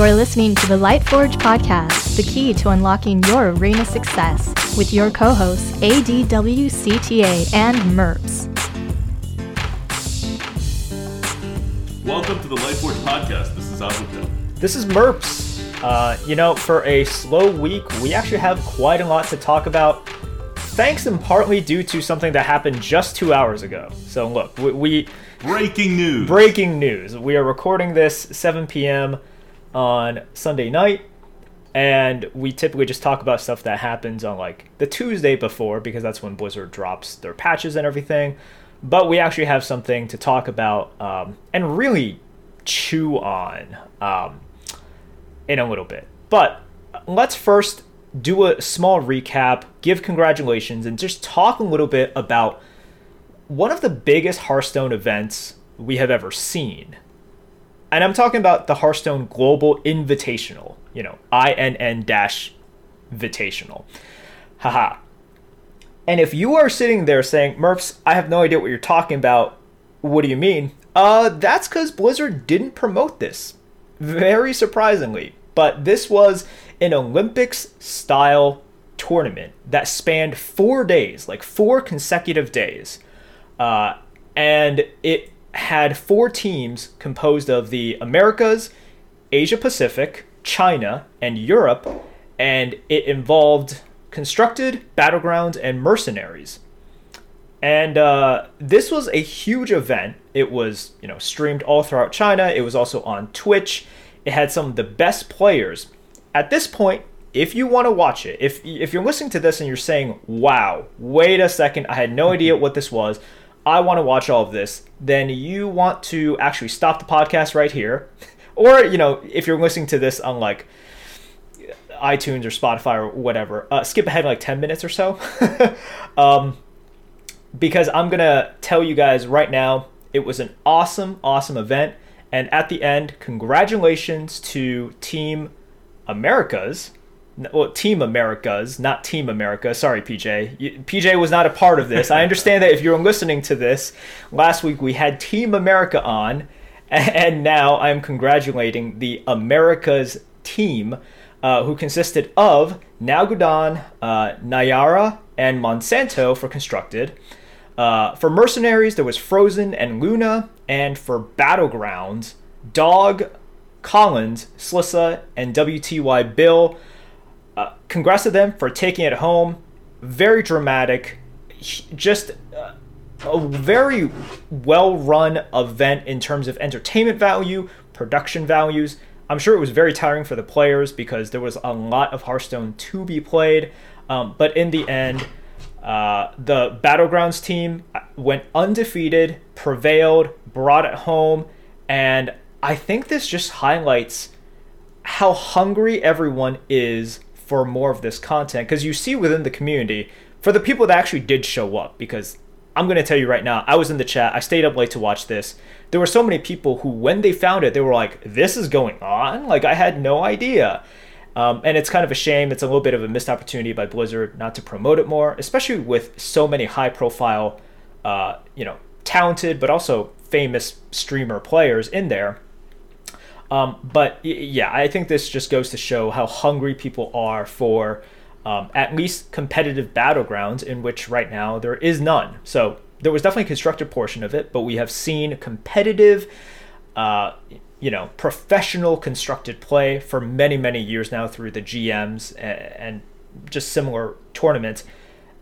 You're listening to the Lightforge podcast, the key to unlocking your arena success, with your co hosts ADWCTA and MERPS. Welcome to the Lightforge podcast. This is Abuka. This is MERPS. Uh, you know, for a slow week, we actually have quite a lot to talk about. Thanks in partly due to something that happened just two hours ago. So, look, we, we Breaking news. breaking news. We are recording this 7 p.m. on Sunday night, and we typically just talk about stuff that happens on like the Tuesday before because that's when Blizzard drops their patches and everything. But we actually have something to talk about um, and really chew on um, in a little bit. But let's first do a small recap, give congratulations, and just talk a little bit about one of the biggest Hearthstone events we have ever seen. And I'm talking about the Hearthstone Global Invitational, you know, INN dash Invitational. Haha. And if you are sitting there saying, Merps, I have no idea what you're talking about, what do you mean? Uh, that's because Blizzard didn't promote this. Very surprisingly. But this was an Olympics style tournament that spanned four days, like four consecutive days. Uh, and it had four teams composed of the Americas, Asia Pacific, China, and Europe, and it involved constructed, battlegrounds, and mercenaries. And uh, this was a huge event. It was, you know, streamed all throughout China. It was also on Twitch. It had some of the best players. At this point, if you want to watch it, if if you're listening to this and you're saying, "Wow, wait a second, I had no idea what this was. I want to watch all of this," then you want to actually stop the podcast right here. Or, you know, if you're listening to this on like iTunes or Spotify or whatever, uh, skip ahead like 10 minutes or so. um, because I'm going to tell you guys right now, it was an awesome, awesome event. And at the end, congratulations to Team Americas. Well, Team Americas, not Team America. Sorry, PJ. PJ was not a part of this. I understand that if you're listening to this, last week we had Team America on, and now I'm congratulating the Americas team, uh, who consisted of Nalguidan, uh, Nayara, and Monsanto for constructed. Uh, for mercenaries, there was Frozen and Luna, and for battlegrounds, Dog, Collins, Slissa, and WTY Bill. Uh, congrats to them for taking it home. Very dramatic. Just uh, a very well run event in terms of entertainment value, production values. I'm sure it was very tiring for the players because there was a lot of Hearthstone to be played. Um, but in the end, uh, the Battlegrounds team went undefeated, prevailed, brought it home, and I think this just highlights how hungry everyone is for more of this content because you see within the community for the people that actually did show up because i'm going to tell you right now i was in the chat i stayed up late to watch this. There were so many people who when they found it they were like this is going on? Like i had no idea. Um, and it's kind of a shame it's a little bit of a missed opportunity by blizzard not to promote it more especially with so many high profile uh, you know talented but also famous streamer players in there um, but yeah, I think this just goes to show how hungry people are for um, at least competitive battlegrounds, in which right now there is none. So there was definitely a constructed portion of it, but we have seen competitive, uh, you know, professional constructed play for many, many years now through the GMs and, and just similar tournaments.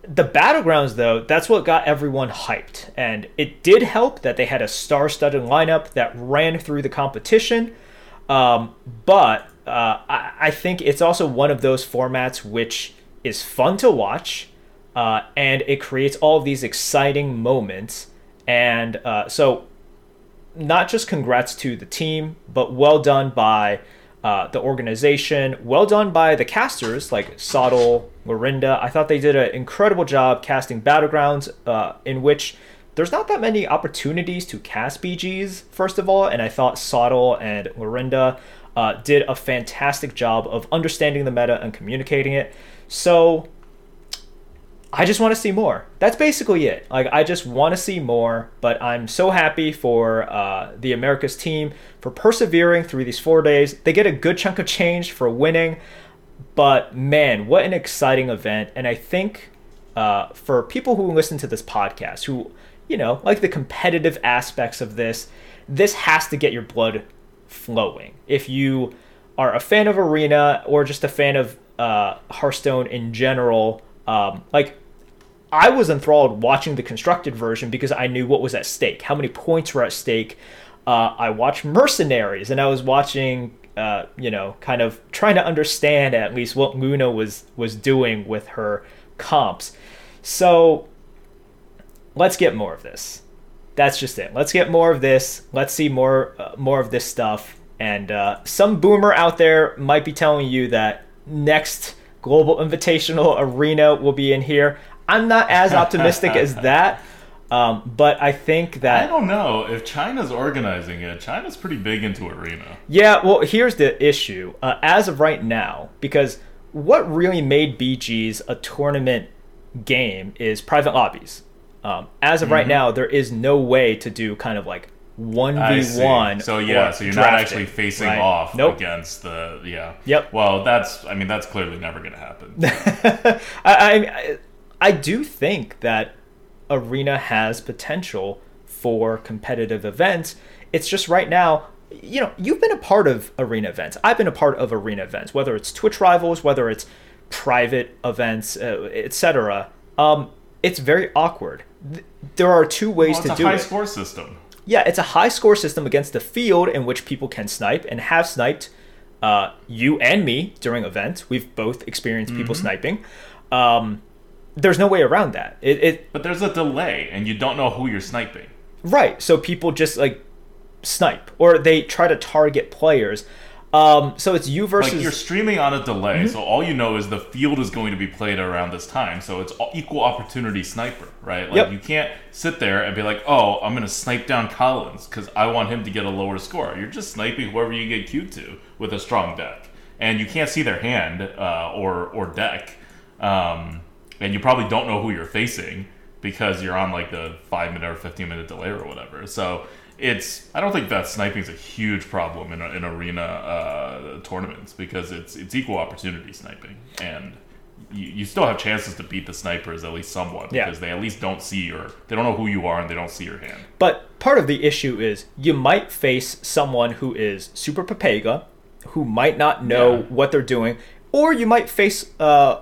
The battlegrounds, though, that's what got everyone hyped. And it did help that they had a star studded lineup that ran through the competition. Um, but uh, I, I think it's also one of those formats which is fun to watch, uh, and it creates all of these exciting moments. And uh, so, not just congrats to the team, but well done by uh, the organization. Well done by the casters like Sottle, Lorinda. I thought they did an incredible job casting Battlegrounds, uh, in which there's not that many opportunities to cast BGs, first of all, and I thought Sottle and Lorinda uh, did a fantastic job of understanding the meta and communicating it. So, I just want to see more. That's basically it. Like I just want to see more. But I'm so happy for uh, the Americas team for persevering through these four days. They get a good chunk of change for winning. But man, what an exciting event! And I think uh, for people who listen to this podcast, who you know like the competitive aspects of this, this has to get your blood flowing. If you are a fan of Arena or just a fan of uh, Hearthstone in general, um, like I was enthralled watching the constructed version because I knew what was at stake, how many points were at stake. Uh, I watched Mercenaries, and I was watching, uh, you know, kind of trying to understand at least what Luna was was doing with her comps. So let's get more of this. That's just it. Let's get more of this. Let's see more uh, more of this stuff. And uh, some boomer out there might be telling you that next Global Invitational Arena will be in here. I'm not as optimistic as that. Um, but I think that I don't know if China's organizing it. China's pretty big into arena. Yeah, well, here's the issue. Uh, as of right now, because what really made BG's a tournament game is private lobbies. Um, as of right Mm-hmm. now, there is no way to do kind of like one v one. So yeah, so you're not actually facing off Nope. against the yeah. Yep. Well, that's I mean that's clearly never going to happen. I, I I do think that arena has potential for competitive events. It's just right now, you know, you've been a part of arena events. I've been a part of arena events, whether it's Twitch rivals, whether it's private events, uh, etc. Um, it's very awkward. Th- There are two ways Well, it's to a do high it. score system. Yeah, it's a high score system against the field in which people can snipe and have sniped uh, you and me during events. We've both experienced people Mm-hmm. sniping. Um, there's no way around that. It, it But there's a delay, and you don't know who you're sniping. right. So people just like snipe or they try to target players. Um, so it's you versus Like you're streaming on a delay, Mm-hmm. so all you know is the field is going to be played around this time. So it's equal opportunity sniper, right? Like Yep. you can't sit there and be like, "Oh, I'm going to snipe down Collins because I want him to get a lower score." You're just sniping whoever you get queued to with a strong deck, and you can't see their hand uh, or or deck, um, and you probably don't know who you're facing because you're on like the five minute or fifteen minute delay or whatever. So it's I don't think that sniping is a huge problem in, in arena uh, tournaments because it's it's equal opportunity sniping and you, you still have chances to beat the snipers at least somewhat Yeah. because they at least don't see your they don't know who you are and they don't see your hand. But part of the issue is you might face someone who is super papega, who might not know Yeah. what they're doing, or you might face uh,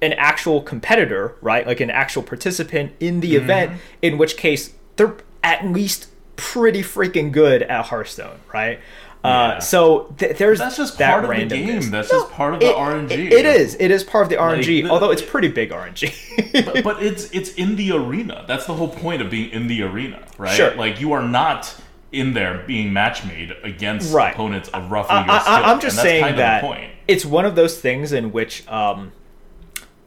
an actual competitor, right? Like an actual participant in the event, in which case they're at least pretty freaking good at Hearthstone, right? Uh, Yeah. so th- there's That's just that part of the game. That's just part of the it- RNG. it- it is. It is part of the RNG, the- although it's pretty big RNG. but, but it's it's in the arena. That's the whole point of being in the arena, right? Sure. Like you are not in there being match made against Right. opponents of roughly I, your skill. I'm just saying that point. it's one of those things in which um,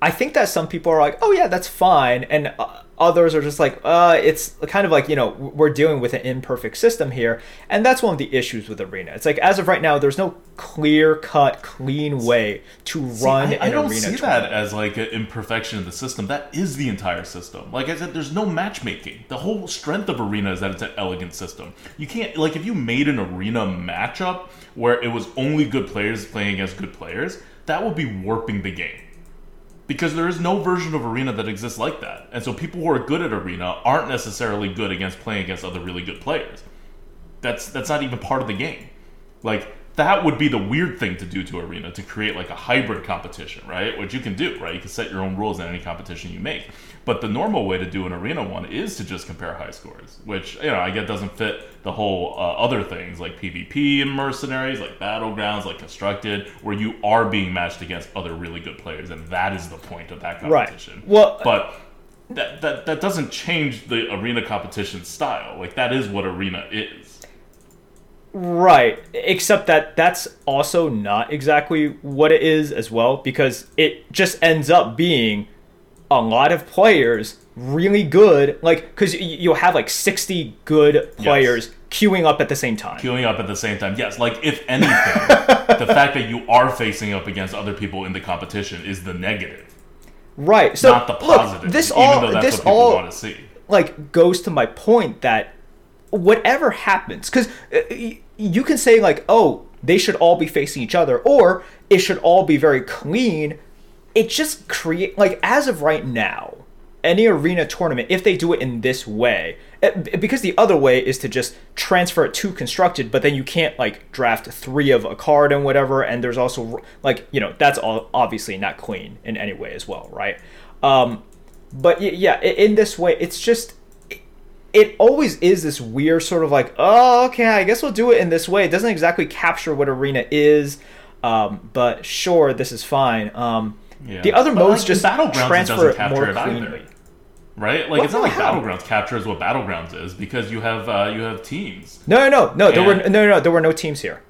I think that some people are like, "Oh yeah, that's fine," and uh, others are just like, "Uh, it's kind of like you know we're dealing with an imperfect system here," and that's one of the issues with arena. It's like as of right now, there's no clear cut, clean way to run See, I, I an don't arena. see tournament. that as like an imperfection of the system. That is the entire system. Like I said, there's no matchmaking. The whole strength of arena is that it's an elegant system. You can't like if you made an arena matchup where it was only good players playing against good players, that would be warping the game. Because there is no version of arena that exists like that. And so people who are good at arena aren't necessarily good against playing against other really good players. That's that's not even part of the game. Like that would be the weird thing to do to arena to create like a hybrid competition, right? Which you can do, right? You can set your own rules in any competition you make. But the normal way to do an arena one is to just compare high scores, which you know I get doesn't fit the whole uh, other things like PvP and mercenaries, like battlegrounds, like constructed, where you are being matched against other really good players, and that is the point of that competition. Right. Well, but that, that that doesn't change the arena competition style. Like that is what arena is. Right, except that that's also not exactly what it is as well because it just ends up being a lot of players really good like because you'll have like 60 good players queuing up at the same time queuing up at the same time. Yes, like if anything, the fact that you are facing up against other people in the competition is the negative. right. So not the positive. look, this even all though that's this what people all want to see. like goes to my point that whatever happens because uh, you can say like oh they should all be facing each other or it should all be very clean it just create like as of right now any arena tournament if they do it in this way it- because the other way is to just transfer it to constructed but then you can't like draft three of a card and whatever and there's also like you know that's all obviously not clean in any way as well right um but yeah in this way it's just it always is this weird sort of like, oh, okay, I guess we'll do it in this way. It doesn't exactly capture what arena is, um, but sure, this is fine. Um, Yeah. The other But, modes like, just in Battlegrounds, transfer doesn't capture more it either. cleanly. right? Like What it's not like hell? Battlegrounds captures what Battlegrounds is because you have uh, you have teams. No, no, no, no. There were no, no, no. There were no teams here.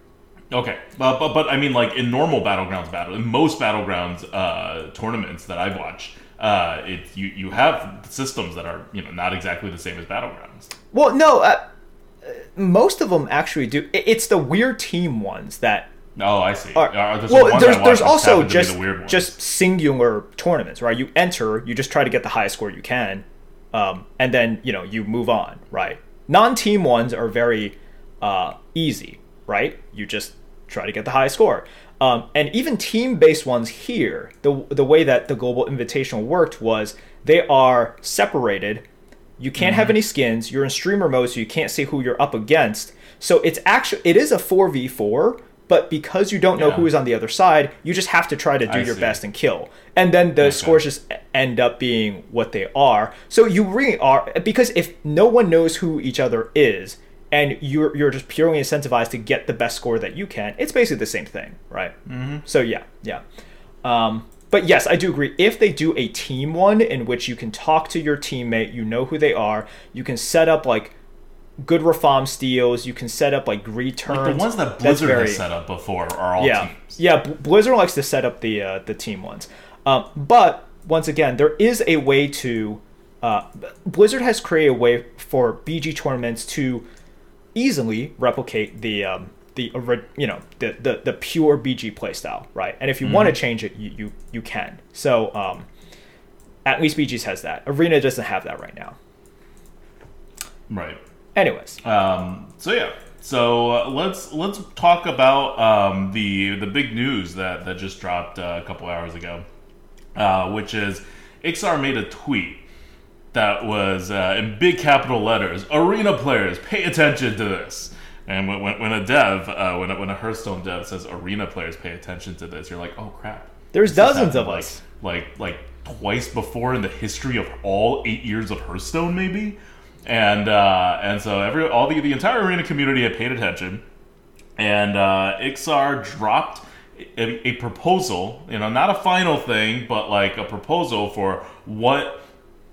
Okay, but, but but I mean, like in normal battlegrounds battle, in most battlegrounds uh, tournaments that I've watched, uh, it you you have systems that are you know not exactly the same as battlegrounds. Well, no. Uh, uh, most of them actually do. It's the weird team ones that Oh, I see. Are, Uh, there's well, there's there's also happen to be just the just singular tournaments, right? You enter, you just try to get the highest score you can, um, and then you know you move on, right? Non-team ones are very uh, easy, right? You just try to get the highest score, um, and even team-based ones here, the the way that the global invitational worked was they are separated. You can't Mm-hmm. have any skins. You're in streamer mode, so you can't see who you're up against. So it's actually it is a four v four, but because you don't know Yeah. who is on the other side, you just have to try to do I your see. best and kill. And then the scores just end up being what they are. So you really are because if no one knows who each other is and you're you're just purely incentivized to get the best score that you can, it's basically the same thing, right? Mm-hmm. So yeah, yeah. Um, but yes, I do agree. If they do a team one in which you can talk to your teammate, you know who they are, you can set up like good reform steals, you can set up like returns. like the ones that Blizzard very- has set up before are all yeah, teams. yeah. Blizzard likes to set up the uh, the team ones, um, but once again, there is a way to. Uh, Blizzard has created a way for BG tournaments to easily replicate the um, the you know the, the the pure BG playstyle, right? And if you want to change it, you you, you can. So um, at least BG's has that. Arena doesn't have that right now. Right. Anyways, Um, so yeah. So uh, let's let's talk about um, the the big news that that just dropped uh, a couple hours ago, uh, which is Iksar made a tweet that was uh, in big capital letters: "Arena players, pay attention to this." And when, when, when a dev, uh, when a, when a Hearthstone dev says "Arena players, pay attention to this," you're like, "Oh crap!" There's This dozens of happened, us. Like like like twice before in the history of all eight years of Hearthstone, maybe. And uh, and so every all the the entire arena community had paid attention, and uh, Iksar dropped a, a proposal. You know, not a final thing, but like a proposal for what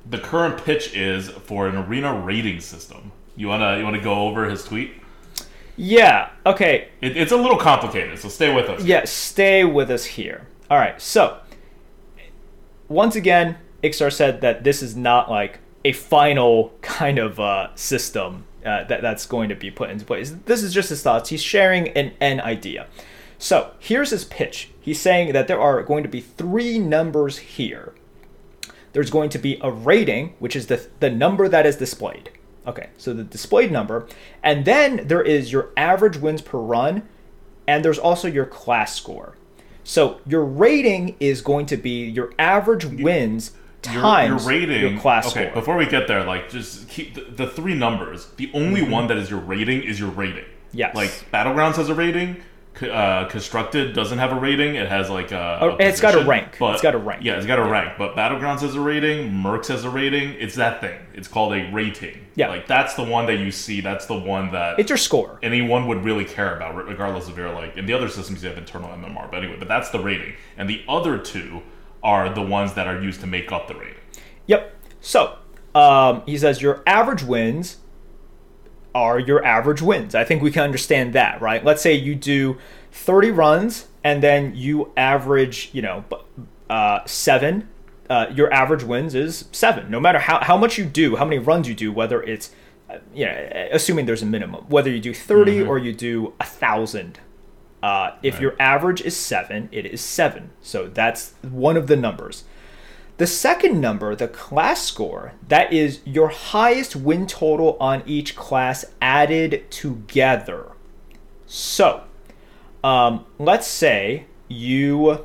the current pitch is for an arena rating system. You wanna you wanna go over his tweet? yeah, okay. It, it's a little complicated, so stay with us. Yeah, stay with us here. All right, so once again, Iksar said that this is not like a final kind of uh, system uh, that that's going to be put into place. This is just his thoughts. He's sharing an, an idea. So here's his pitch. He's saying that there are going to be three numbers here. There's going to be a rating, which is the the number that is displayed. Okay, so the displayed number, and then there is your average wins per run, and there's also your class score. So your rating is going to be your average wins times your rating your class okay score. before we get there like just keep the, the three numbers the only one that is your rating is your rating Mm-hmm. Yes. like battlegrounds has a rating uh, constructed doesn't have a rating it has like a, Oh, a it's got a rank. but It's got a rank. yeah it's got a rank but battlegrounds has a rating mercs has a rating it's that thing it's called a rating Yeah. like that's the one that you see that's the one that it's your score. anyone would really care about, regardless of your like. In the other systems, you have internal MMR, but anyway, but that's the rating, and the other two are the ones that are used to make up the rating. Yep. So um, he says your average wins are your average wins. I think we can understand that, right? Let's say you do 30 runs and then you average, you know, uh, seven. Uh, your average wins is seven. No matter how, how much you do, how many runs you do, whether it's, uh, you know, assuming there's a minimum, whether you do 30 or you do a thousand. Uh, if Right. your average is seven, it is seven. So that's one of the numbers. The second number, the class score, that is your highest win total on each class added together. So, um, let's say you,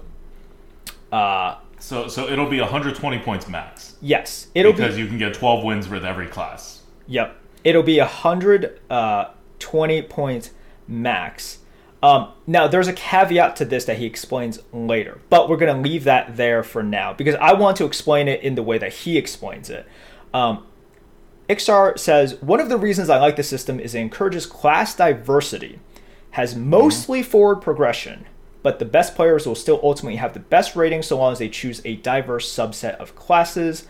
uh, So so it'll be 120 points max yes, it'll be because be you can get 12 wins with every class. Yep. It'll be a hundred uh, points max. Um, now, there's a caveat to this that he explains later, but we're going to leave that there for now because I want to explain it in the way that he explains it. Um, Iksar says one of the reasons I like the system is it encourages class diversity, has mostly forward progression, but the best players will still ultimately have the best rating so long as they choose a diverse subset of classes.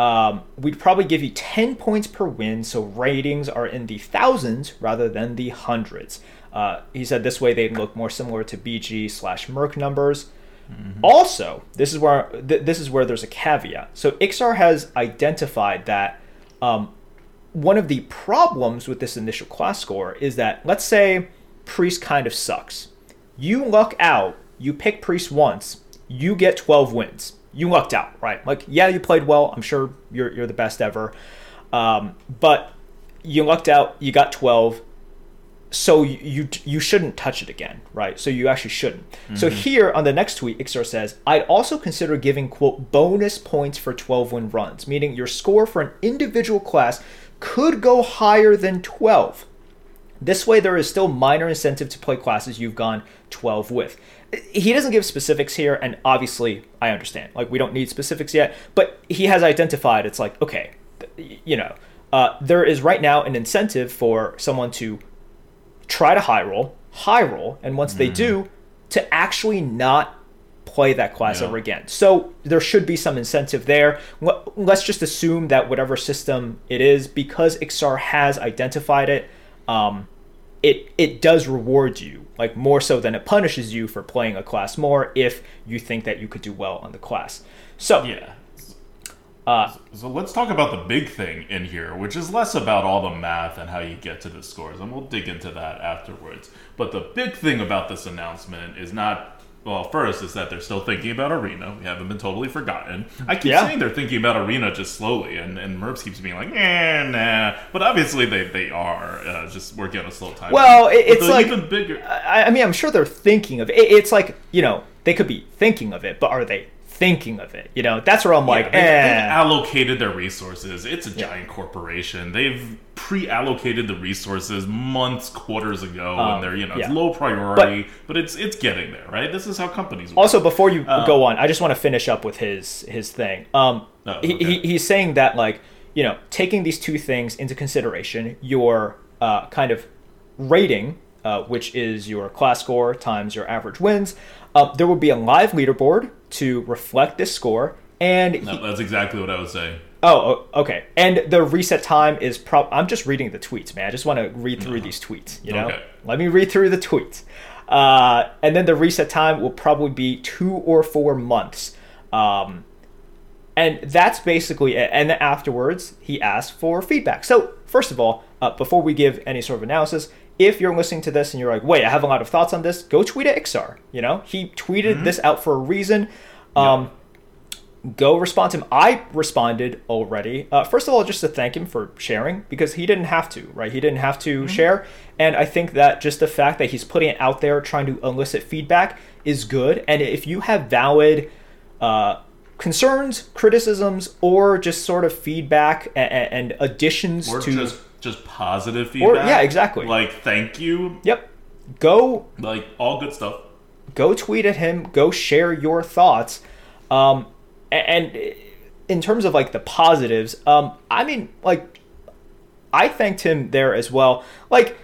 Um, we'd probably give you 10 points per win, so ratings are in the thousands rather than the hundreds. Uh, he said this way they look more similar to BG slash Merc numbers. Also, this is where th- this is where there's a caveat. So Iksar has identified that um, one of the problems with this initial class score is that let's say priest kind of sucks. You luck out, you pick priest once, you get 12 wins. You lucked out, right? Like, yeah, you played well. I'm sure you're, you're the best ever. Um, but you lucked out, you got 12 so you, you you shouldn't touch it again, right? So you actually shouldn't. So here on the next tweet, Iksar says, "I'd also consider giving quote bonus points for 12 win runs, meaning your score for an individual class could go higher than 12. This way, there is still minor incentive to play classes you've gone 12 with." He doesn't give specifics here, and obviously, I understand. Like, we don't need specifics yet, but he has identified it's like, okay, you know, uh, there is right now an incentive for someone to try to high roll, high roll, and once they do, to actually not play that class Yeah. ever again. So there should be some incentive there. Let- Let's just assume that whatever system it is, because Iksar has identified it, um, it it does reward you, like more so than it punishes you for playing a class more if you think that you could do well on the class. So Yeah. Uh, So let's talk about the big thing in here, which is less about all the math and how you get to the scores, and we'll dig into that afterwards. But the big thing about this announcement is not. Well, first is that they're still thinking about Arena. We haven't been totally forgotten. I keep Yeah. saying they're thinking about Arena just slowly, and, and Merps keeps being like, eh, nah. But obviously they, they are uh, just working on a slow time. Well, it- it's like- even bigger. I, I mean, I'm sure they're thinking of. It- It's like you know they could be thinking of it, but are they thinking of it? You know, that's where I'm like, they've, they've eh. allocated their resources. It's a giant corporation. They've pre-allocated the resources months, quarters ago, Um, and they're you know it's low priority, but, it's it's getting there, right? This is how companies work. Also, before you Uh, go on, I just want to finish up with his his thing. Um, Oh, he, okay. he, he's saying that like you know taking these two things into consideration, your uh, kind of rating, uh, which is your class score times your average wins, uh, there will be a live leaderboard to reflect this score, and he, No, that's exactly what I would say. Oh, okay. And the reset time is prob. I'm just reading the tweets, man. I just want to read through these tweets. You know, Okay. let me read through the tweets. Uh, and then the reset time will probably be two or four months. Um, and that's basically it. And then afterwards, he asked for feedback. So, first of all, uh, before we give any sort of analysis, if you're listening to this and you're like, wait, I have a lot of thoughts on this, go tweet at Iksar. You know, he tweeted this out for a reason. Um, go respond to him. I responded already. Uh, first of all, just to thank him for sharing because he didn't have to, right? He didn't have to share. And I think that just the fact that he's putting it out there, trying to elicit feedback, is good. And if you have valid uh, concerns, criticisms, or just sort of feedback and, and additions Or to. just just positive feedback. yeah, exactly. Like thank you, Yep. Go like all good stuff. go tweet at him go share your thoughts um and in terms of like the positives um i mean like i thanked him there as well like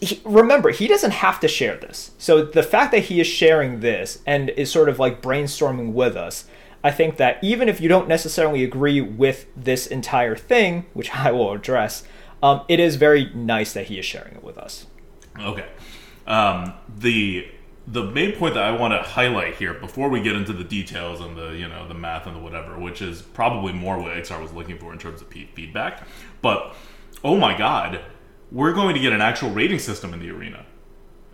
he, remember he doesn't have to share this so the fact that he is sharing this and is sort of like brainstorming with us i think that even if you don't necessarily agree with this entire thing which i will address um, it is very nice that he is sharing it with us Okay. Um, the the main point that I want to highlight here before we get into the details and the you know the math and the whatever, which is probably more what Iksar was looking for in terms of feedback. But oh my god, we're going to get an actual rating system in the arena.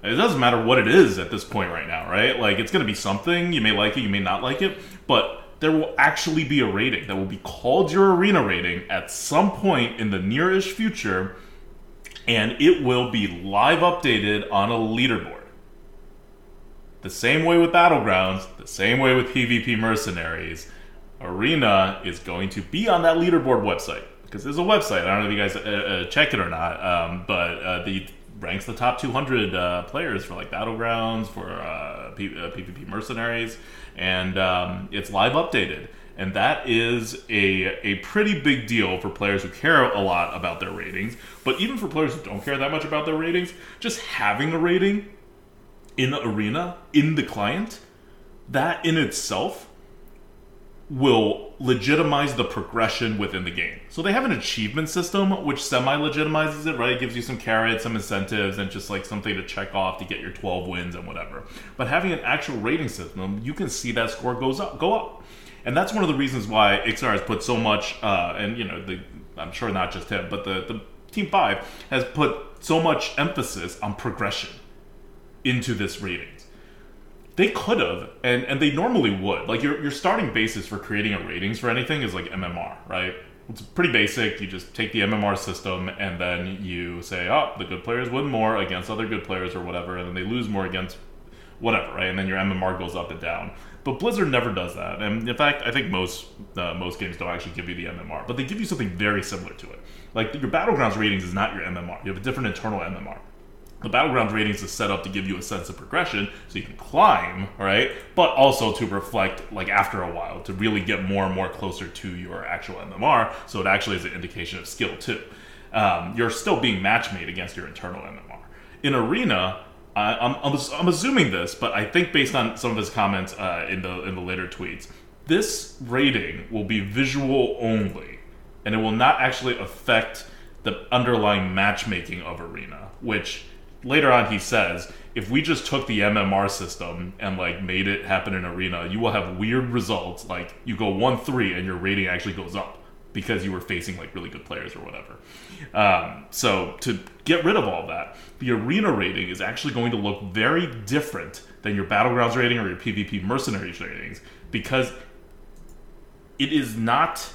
It doesn't matter what it is at this point right now, right? Like it's going to be something. You may like it, you may not like it, but there will actually be a rating that will be called your arena rating at some point in the nearish future, and it will be live updated on a leaderboard. The same way with Battlegrounds, the same way with PvP Mercenaries, Arena is going to be on that leaderboard website because there's a website. I don't know if you guys uh, uh, check it or not, um, but uh, the ranks the top 200 uh, players for like Battlegrounds, for uh, P- PvP uh, Mercenaries, and um, it's live updated. And that is a, a pretty big deal for players who care a lot about their ratings. But even for players who don't care that much about their ratings, just having a rating in the arena, in the client, that in itself will legitimize the progression within the game. So they have an achievement system which semi legitimizes it, right? It gives you some carrots, some incentives, and just like something to check off to get your 12 wins and whatever. But having an actual rating system, you can see that score goes up, go up. And that's one of the reasons why Iksar has put so much, uh, and you know, the, I'm sure not just him, but the, the Team 5 has put so much emphasis on progression into this rating they could have, and, and they normally would. Like your, your starting basis for creating a ratings for anything is like MMR, right? It's pretty basic. You just take the MMR system and then you say, oh, the good players win more against other good players or whatever, and then they lose more against whatever, right? And then your MMR goes up and down. But Blizzard never does that, and in fact, I think most uh, most games don't actually give you the MMR, but they give you something very similar to it. Like your battlegrounds ratings is not your MMR; you have a different internal MMR the battleground ratings is set up to give you a sense of progression so you can climb right but also to reflect like after a while to really get more and more closer to your actual mmr so it actually is an indication of skill too. Um, you're still being match made against your internal mmr in arena I, I'm, I'm, I'm, assuming this but i think based on some of his comments uh, in the in the later tweets this rating will be visual only and it will not actually affect the underlying matchmaking of arena which later on he says if we just took the mmr system and like made it happen in arena you will have weird results like you go 1-3 and your rating actually goes up because you were facing like really good players or whatever. Um, so to get rid of all that the arena rating is actually going to look very different than your battlegrounds rating or your pvp mercenaries ratings because it is not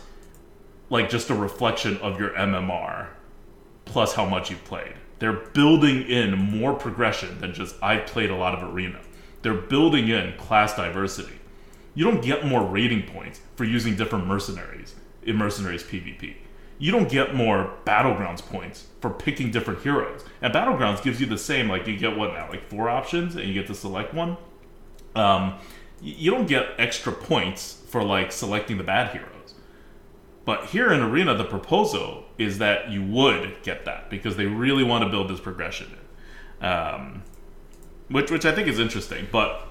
like just a reflection of your mmr plus how much you've played they're building in more progression than just I played a lot of arena. They're building in class diversity. You don't get more rating points for using different mercenaries in mercenaries PvP. You don't get more battlegrounds points for picking different heroes. And battlegrounds gives you the same, like you get what now, like four options, and you get to select one. Um, you don't get extra points for like selecting the bad hero. But here in Arena, the proposal is that you would get that because they really want to build this progression in, um, which which I think is interesting. But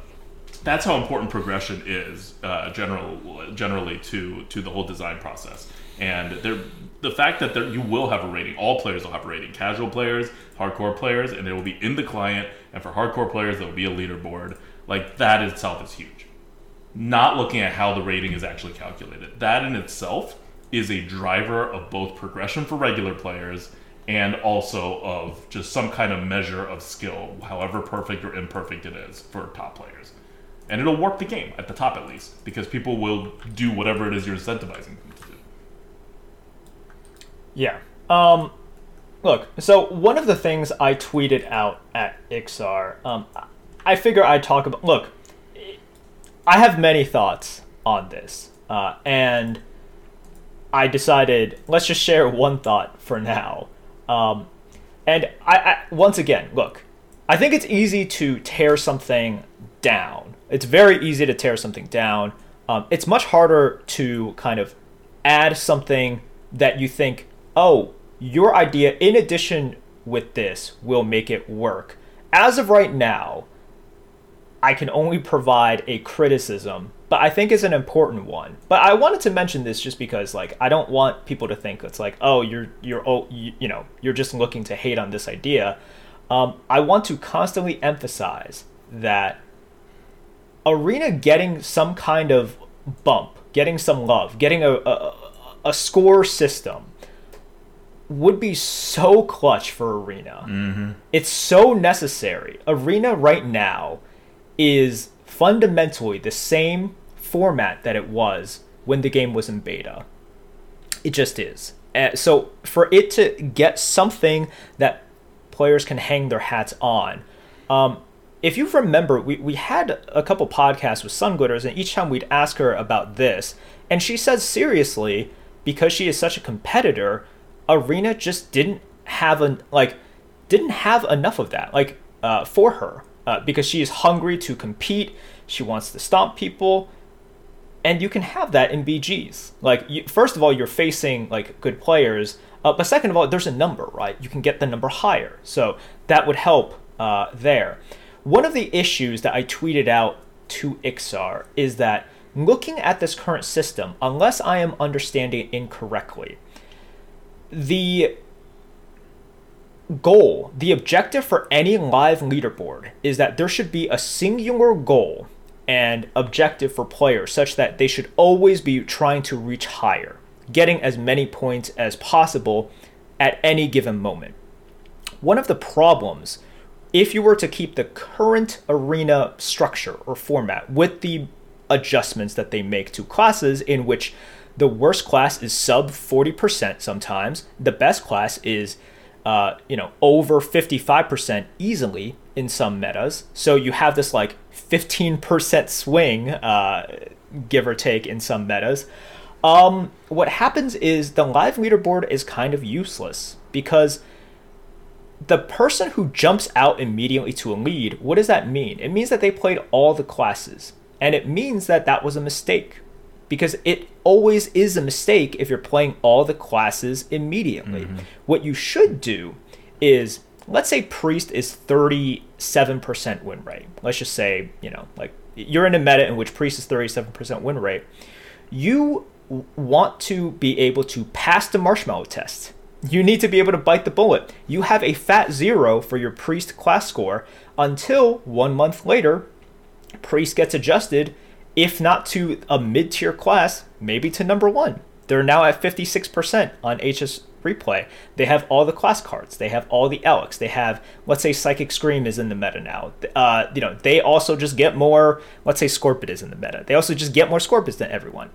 that's how important progression is uh, general generally to to the whole design process. And the fact that there, you will have a rating, all players will have a rating. Casual players, hardcore players, and it will be in the client. And for hardcore players, there will be a leaderboard. Like that itself is huge. Not looking at how the rating is actually calculated. That in itself is a driver of both progression for regular players and also of just some kind of measure of skill, however perfect or imperfect it is for top players. And it'll work the game at the top at least, because people will do whatever it is you're incentivizing them to do. Yeah. Um, look, so one of the things I tweeted out at Iksar, um, I figure I'd talk about. Look, I have many thoughts on this, uh, and I decided let's just share one thought for now. Um, and I, I once again look, I think it's easy to tear something down. It's very easy to tear something down. Um, it's much harder to kind of add something that you think, oh, your idea in addition with this will make it work. As of right now, I can only provide a criticism but I think is an important one. But I wanted to mention this just because like I don't want people to think it's like oh you're you're oh you, you know you're just looking to hate on this idea. Um, I want to constantly emphasize that arena getting some kind of bump, getting some love, getting a, a, a score system would be so clutch for arena. Mm-hmm. It's so necessary. Arena right now is fundamentally the same format that it was when the game was in beta. It just is. Uh, so for it to get something that players can hang their hats on, um, if you remember, we, we had a couple podcasts with Sun Glitters, and each time we'd ask her about this, and she says seriously, because she is such a competitor, Arena just didn't have an like didn't have enough of that like uh, for her uh, because she is hungry to compete. She wants to stomp people, and you can have that in BGs. Like you, first of all, you're facing like good players, uh, but second of all, there's a number, right? You can get the number higher, so that would help uh, there. One of the issues that I tweeted out to Iksar is that looking at this current system, unless I am understanding incorrectly, the goal, the objective for any live leaderboard is that there should be a singular goal and objective for players such that they should always be trying to reach higher, getting as many points as possible at any given moment. One of the problems if you were to keep the current arena structure or format with the adjustments that they make to classes in which the worst class is sub 40% sometimes the best class is uh, you know over 55% easily in some metas so you have this like 15% swing uh, give or take in some metas um, what happens is the live leaderboard is kind of useless because the person who jumps out immediately to a lead, what does that mean? It means that they played all the classes. And it means that that was a mistake. Because it always is a mistake if you're playing all the classes immediately. Mm-hmm. What you should do is, let's say Priest is 37% win rate. Let's just say, you know, like you're in a meta in which Priest is 37% win rate. You want to be able to pass the marshmallow test you need to be able to bite the bullet. You have a fat zero for your priest class score until one month later, priest gets adjusted, if not to a mid tier class, maybe to number one. They're now at 56% on HS replay. They have all the class cards. They have all the Alex. They have, let's say, Psychic Scream is in the meta now. Uh, you know, they also just get more. Let's say Scorpid is in the meta. They also just get more Scorpids than everyone.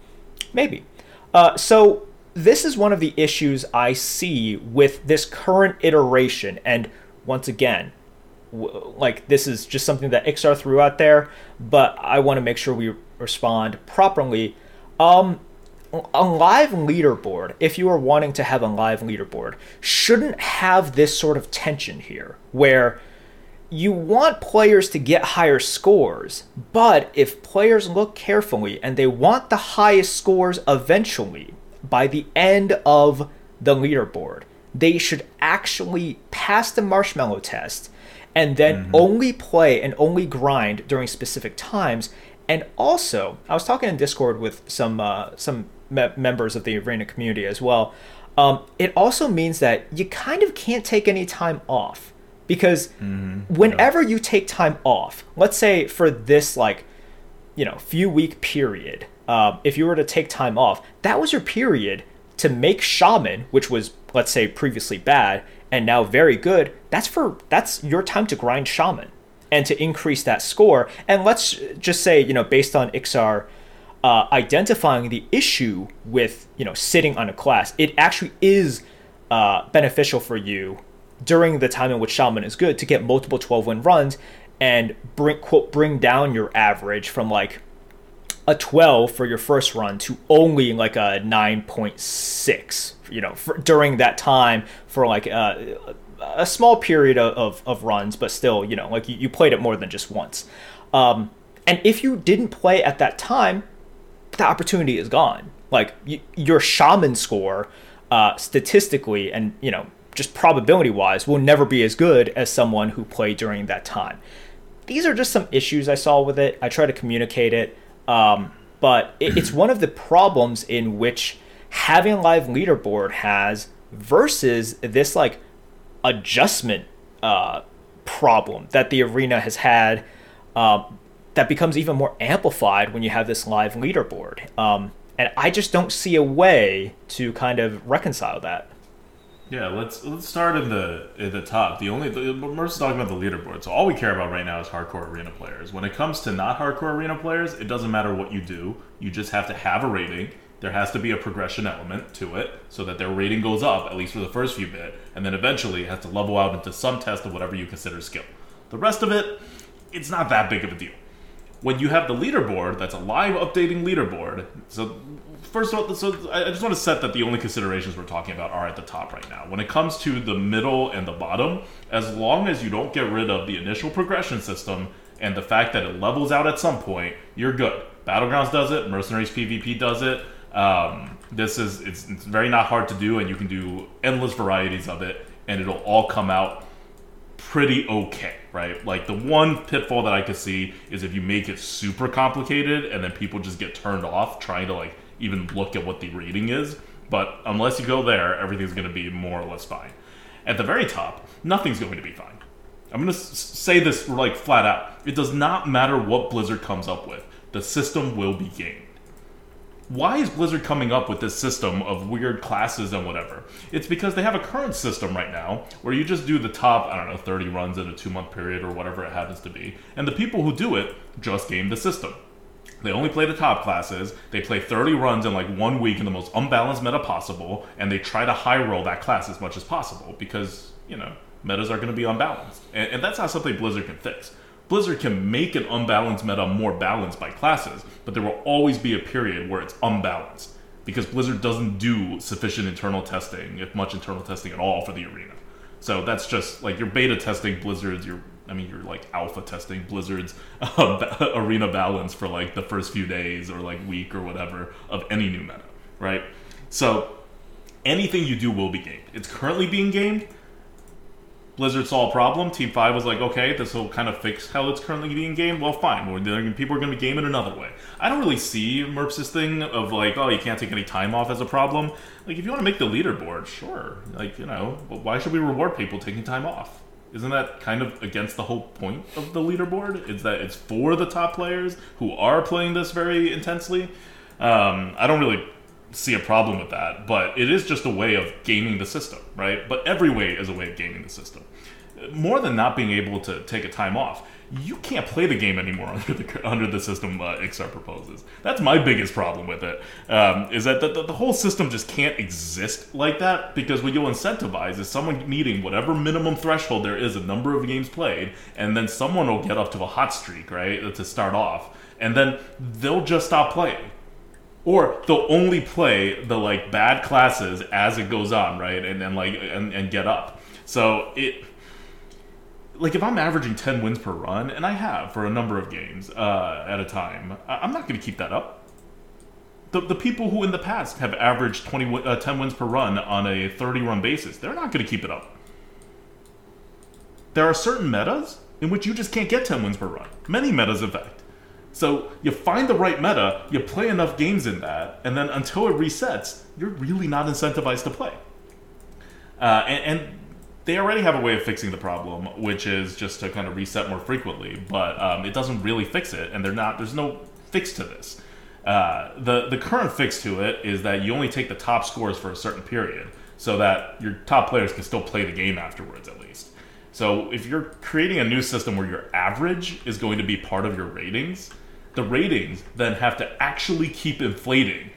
Maybe. Uh, so this is one of the issues I see with this current iteration. And once again, w- like this is just something that Iksar threw out there, but I want to make sure we respond properly. Um, a live leaderboard, if you are wanting to have a live leaderboard, shouldn't have this sort of tension here where you want players to get higher scores, but if players look carefully and they want the highest scores eventually, by the end of the leaderboard, they should actually pass the marshmallow test and then mm-hmm. only play and only grind during specific times. And also, I was talking in Discord with some uh, some me- members of the arena community as well. Um, it also means that you kind of can't take any time off because mm-hmm. whenever yeah. you take time off, let's say for this like you know few week period, uh, if you were to take time off, that was your period to make Shaman, which was let's say previously bad and now very good. That's for that's your time to grind Shaman and to increase that score. And let's just say you know based on Iksar. Uh, identifying the issue with you know sitting on a class, it actually is uh, beneficial for you during the time in which Shaman is good to get multiple 12 win runs and bring quote bring down your average from like a 12 for your first run to only like a 9.6 you know for, during that time for like a, a small period of, of, of, runs but still you know like you, you played it more than just once. Um, and if you didn't play at that time the opportunity is gone. Like you, your shaman score uh, statistically and you know just probability wise will never be as good as someone who played during that time. These are just some issues i saw with it. I try to communicate it um, but it, it's one of the problems in which having live leaderboard has versus this like adjustment uh, problem that the arena has had uh, that becomes even more amplified when you have this live leaderboard. Um, and I just don't see a way to kind of reconcile that. Yeah, let's let's start in the in the top. The only the, Mercer's talking about the leaderboard. So all we care about right now is hardcore arena players. When it comes to not hardcore arena players, it doesn't matter what you do. You just have to have a rating. There has to be a progression element to it so that their rating goes up at least for the first few bit, and then eventually it has to level out into some test of whatever you consider skill. The rest of it, it's not that big of a deal. When you have the leaderboard, that's a live updating leaderboard. So first of all, so I just want to set that the only considerations we're talking about are at the top right now. When it comes to the middle and the bottom, as long as you don't get rid of the initial progression system and the fact that it levels out at some point, you're good. Battlegrounds does it, Mercenaries PvP does it. Um, this is it's, it's very not hard to do, and you can do endless varieties of it, and it'll all come out pretty okay, right? Like the one pitfall that I could see is if you make it super complicated and then people just get turned off trying to like even look at what the rating is. But unless you go there, everything's going to be more or less fine. At the very top, nothing's going to be fine. I'm going to say this like flat out. It does not matter what Blizzard comes up with. The system will be gamed. Why is Blizzard coming up with this system of weird classes and whatever? It's because they have a current system right now where you just do the top, I don't know, 30 runs in a two month period or whatever it happens to be. And the people who do it just game the system. They only play the top classes. They play 30 runs in like one week in the most unbalanced meta possible, and they try to high roll that class as much as possible because, you know, metas are going to be unbalanced. And, and that's not something Blizzard can fix. Blizzard can make an unbalanced meta more balanced by classes, but there will always be a period where it's unbalanced because Blizzard doesn't do sufficient internal testing, if much internal testing at all, for the arena. So that's just like your beta testing Blizzard's, your I mean, you're like alpha testing Blizzard's uh, arena balance for like the first few days or like week or whatever of any new meta, right? So anything you do will be gamed. It's currently being gamed. Blizzard saw a problem. Team Five was like, okay, this will kind of fix how it's currently being gamed. Well, fine. People are going to game it another way. I don't really see Merp's thing of like, oh, you can't take any time off as a problem. Like, if you want to make the leaderboard, sure. Like, you know, why should we reward people taking time off? Isn't that kind of against the whole point of the leaderboard? Is that it's for the top players who are playing this very intensely? Um, I don't really see a problem with that, but it is just a way of gaming the system, right? But every way is a way of gaming the system. More than not being able to take a time off, you can't play the game anymore under the under the system uh, Iksar proposes. That's my biggest problem with it. Um, is that the, the, the, whole system just can't exist like that because what you'll incentivize is someone meeting whatever minimum threshold there is a number of games played, and then someone will get up to a hot streak, right, to start off, and then they'll just stop playing. Or they'll only play the like bad classes as it goes on, right, and then like and, and get up. So it like if I'm averaging 10 wins per run, and I have for a number of games uh, at a time, I'm not going to keep that up. The, the people who in the past have averaged 20, uh, 10 wins per run on a 30 run basis, they're not going to keep it up. There are certain metas in which you just can't get 10 wins per run. Many metas, in fact. So you find the right meta, you play enough games in that, and then until it resets, you're really not incentivized to play. Uh, and, and they already have a way of fixing the problem, which is just to kind of reset more frequently. But um, it doesn't really fix it, and they're not. There's no fix to this. Uh, the the current fix to it is that you only take the top scores for a certain period, so that your top players can still play the game afterwards, at least. So if you're creating a new system where your average is going to be part of your ratings, the ratings then have to actually keep inflating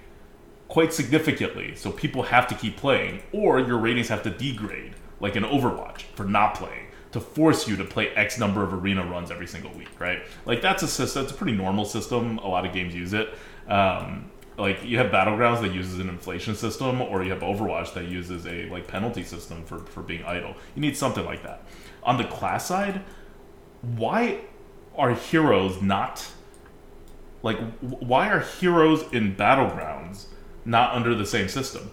quite significantly. So people have to keep playing, or your ratings have to degrade like an Overwatch for not playing to force you to play X number of arena runs every single week, right? Like that's a system. It's a pretty normal system. A lot of games use it. Um, like you have battlegrounds that uses an inflation system, or you have Overwatch that uses a like penalty system for for being idle. You need something like that. On the class side, why are heroes not like why are heroes in battlegrounds not under the same system?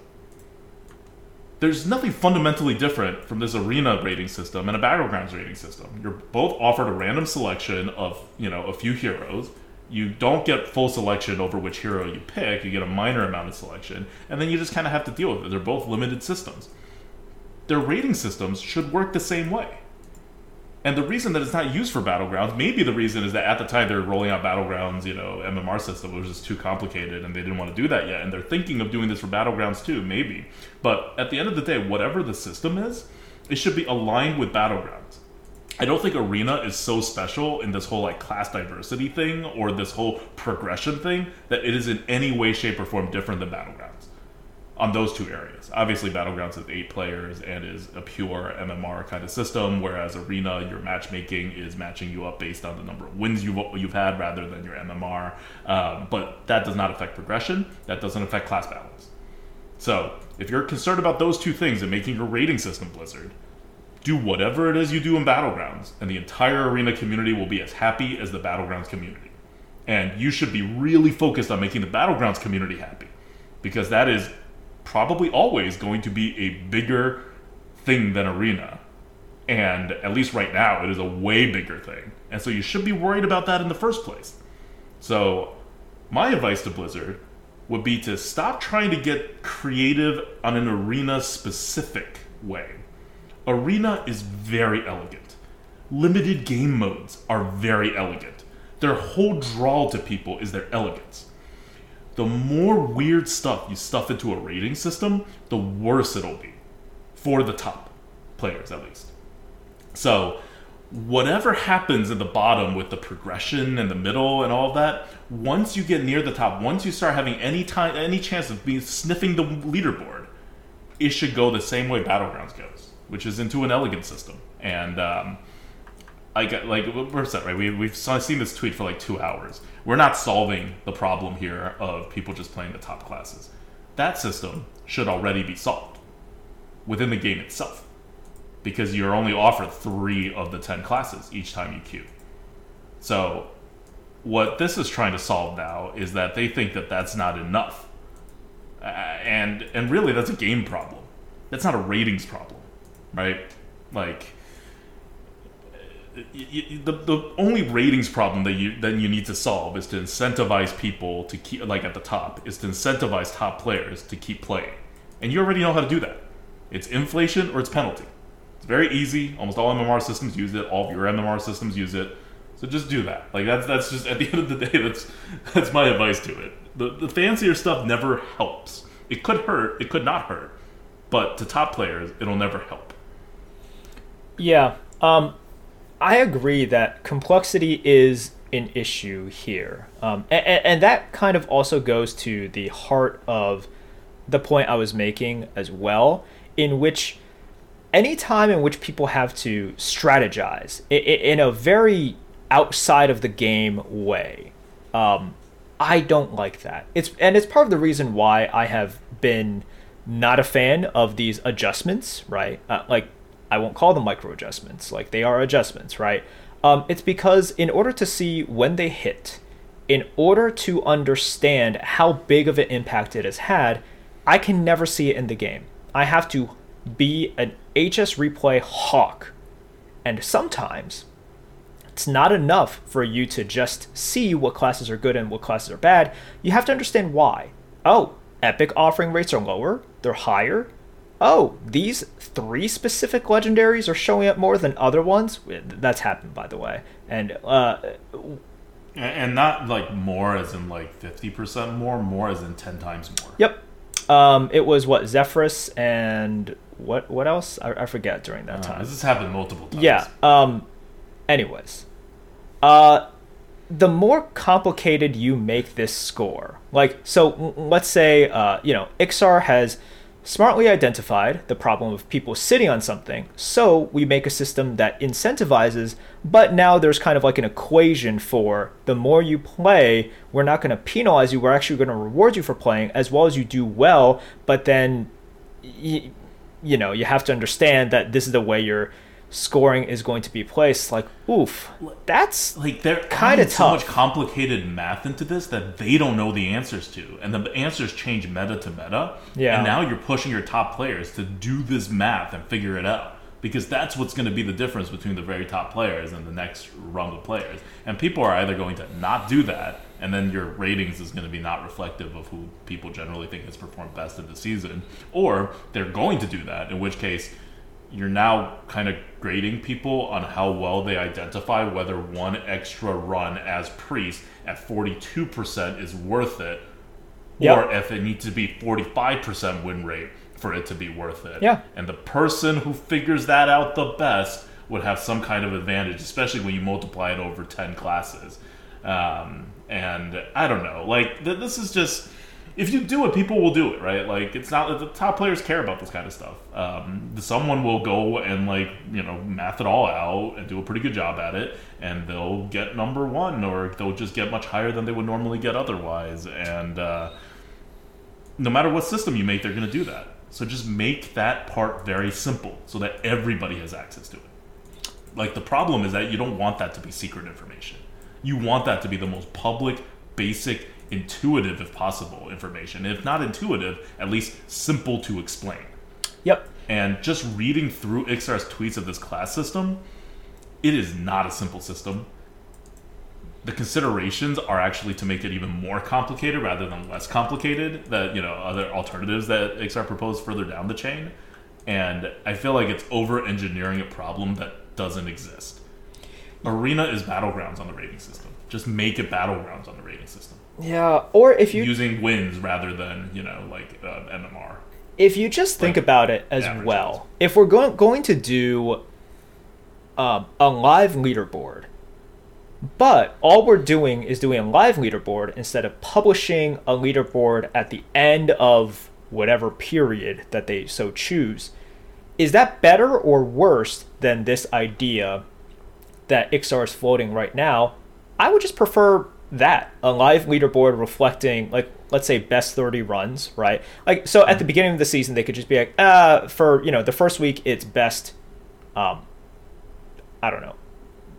There's nothing fundamentally different from this arena rating system and a battlegrounds rating system. You're both offered a random selection of, you know, a few heroes. You don't get full selection over which hero you pick. You get a minor amount of selection, and then you just kind of have to deal with it. They're both limited systems. Their rating systems should work the same way. And the reason that it's not used for battlegrounds, maybe the reason is that at the time they're rolling out battlegrounds, you know, MMR system was just too complicated and they didn't want to do that yet. And they're thinking of doing this for battlegrounds too, maybe. But at the end of the day, whatever the system is, it should be aligned with battlegrounds. I don't think Arena is so special in this whole like class diversity thing or this whole progression thing that it is in any way, shape, or form different than Battlegrounds on those two areas. Obviously, Battlegrounds is eight players and is a pure MMR kind of system, whereas Arena, your matchmaking is matching you up based on the number of wins you've, you've had rather than your MMR. Um, but that does not affect progression, that doesn't affect class balance. So, if you're concerned about those two things and making your rating system Blizzard, do whatever it is you do in Battlegrounds, and the entire Arena community will be as happy as the Battlegrounds community. And you should be really focused on making the Battlegrounds community happy because that is probably always going to be a bigger thing than Arena. And at least right now, it is a way bigger thing. And so you should be worried about that in the first place. So, my advice to Blizzard would be to stop trying to get creative on an arena specific way. Arena is very elegant. Limited game modes are very elegant. Their whole draw to people is their elegance the more weird stuff you stuff into a rating system, the worse it'll be for the top players, at least. So, whatever happens at the bottom with the progression and the middle and all that, once you get near the top, once you start having any time, any chance of being sniffing the leaderboard, it should go the same way Battlegrounds goes, which is into an elegant system. And um, Got like we're set right. We we've seen this tweet for like two hours. We're not solving the problem here of people just playing the top classes. That system should already be solved within the game itself, because you're only offered three of the ten classes each time you queue. So, what this is trying to solve now is that they think that that's not enough, uh, and and really that's a game problem. That's not a ratings problem, right? Like the, the only ratings problem that you then you need to solve is to incentivize people to keep like at the top is to incentivize top players to keep playing. And you already know how to do that. It's inflation or it's penalty. It's very easy. Almost all mmr systems use it. All of your mmr systems use it. So just do that. Like that's that's just at the end of the day that's that's my advice to it. The, the fancier stuff never helps. It could hurt. It could not hurt. But to top players it'll never help. Yeah. Um I agree that complexity is an issue here. Um, and, and, that kind of also goes to the heart of the point I was making as well, in which any time in which people have to strategize in a very outside of the game way, um, I don't like that. It's and it's part of the reason why I have been not a fan of these adjustments, right? Uh, like I won't call them micro adjustments, like they are adjustments, right? Um, it's because in order to see when they hit, in order to understand how big of an impact it has had, I can never see it in the game. I have to be an HS replay hawk. And sometimes it's not enough for you to just see what classes are good and what classes are bad. You have to understand why. Oh, epic offering rates are lower, they're higher, oh, these three specific legendaries are showing up more than other ones. That's happened, by the way, and uh, and not like more as in like fifty percent more, more as in ten times more. Yep. Um, it was what Zephrys and what what else? I, I forget during that uh, time. This has happened multiple times. Yeah. Um. Anyways, uh, the more complicated you make this score, like so, let's say uh, you know Iksar has smartly identified the problem of people sitting on something, so we make a system that incentivizes, but now there's kind of like an equation for the more you play, we're not going to penalize you, we're actually going to reward you for playing as well as you do well, but then you, you know, you have to understand that this is the way you're scoring is going to be placed. Like, oof, that's like they're kind of so much complicated math into this that they don't know the answers to, and the answers change meta to meta. Yeah, and now you're pushing your top players to do this math and figure it out because that's what's going to be the difference between the very top players and the next rung of players. And people are either going to not do that, and then your ratings is going to be not reflective of who people generally think has performed best in the season, or they're going to do that, in which case you're now kind of grading people on how well they identify whether one extra run as priest at 42% is worth it Yep. or if it needs to be 45% win rate for it to be worth it. Yeah. And the person who figures that out the best would have some kind of advantage, especially when you multiply it over 10 classes. Um, and I don't know, like, th- this is just. If you do it, people will do it, right? Like, it's not that the top players care about this kind of stuff. Um, someone will go and, like, you know, math it all out and do a pretty good job at it, and they'll get number one, or they'll just get much higher than they would normally get otherwise. And, uh, no matter what system you make, they're going to do that. So just make that part very simple so that everybody has access to it. Like the problem is that you don't want that to be secret information. You want that to be the most public, basic, intuitive, if possible, information. If not intuitive, at least simple to explain. Yep. And just reading through Iksar's tweets of this class system, it is not a simple system. The considerations are actually to make it even more complicated rather than less complicated. That you know other alternatives that Iksar proposed further down the chain, and I feel like it's over engineering a problem that doesn't exist. Arena is battlegrounds on the rating system. Just make it battlegrounds on the rating system Yeah. Or if you using wins rather than you know like uh, MMR. if you just think Like, about it as averages. well, if we're going going to do um, a live leaderboard, but all we're doing is doing a live leaderboard instead of publishing a leaderboard at the end of whatever period that they so choose, is that better or worse than this idea that Iksar is floating right now? I would just prefer that a live leaderboard reflecting like let's say best 30 runs right? Like so at the beginning of the season they could just be like uh for you know the first week it's best um i don't know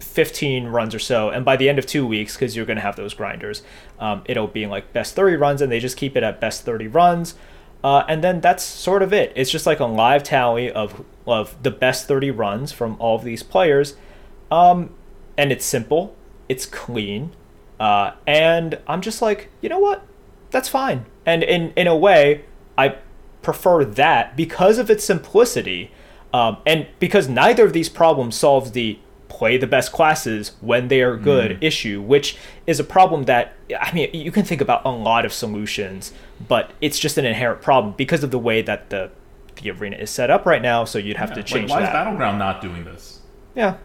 15 runs or so and by the end of two weeks because you're going to have those grinders um, it'll be like best 30 runs and they just keep it at best 30 runs uh, and then that's sort of it. It's just like a live tally of of the best 30 runs from all of these players um, and it's simple it's clean uh, and i'm just like you know what? That's fine. And in in a way i prefer that because of its simplicity um, and because neither of these problems solves the play the best classes when they are good issue which is a problem that i mean you can think about a lot of solutions but it's just an inherent problem because of the way that the the arena is set up right now so you'd have to Like, change why is Battleground not doing this? yeah.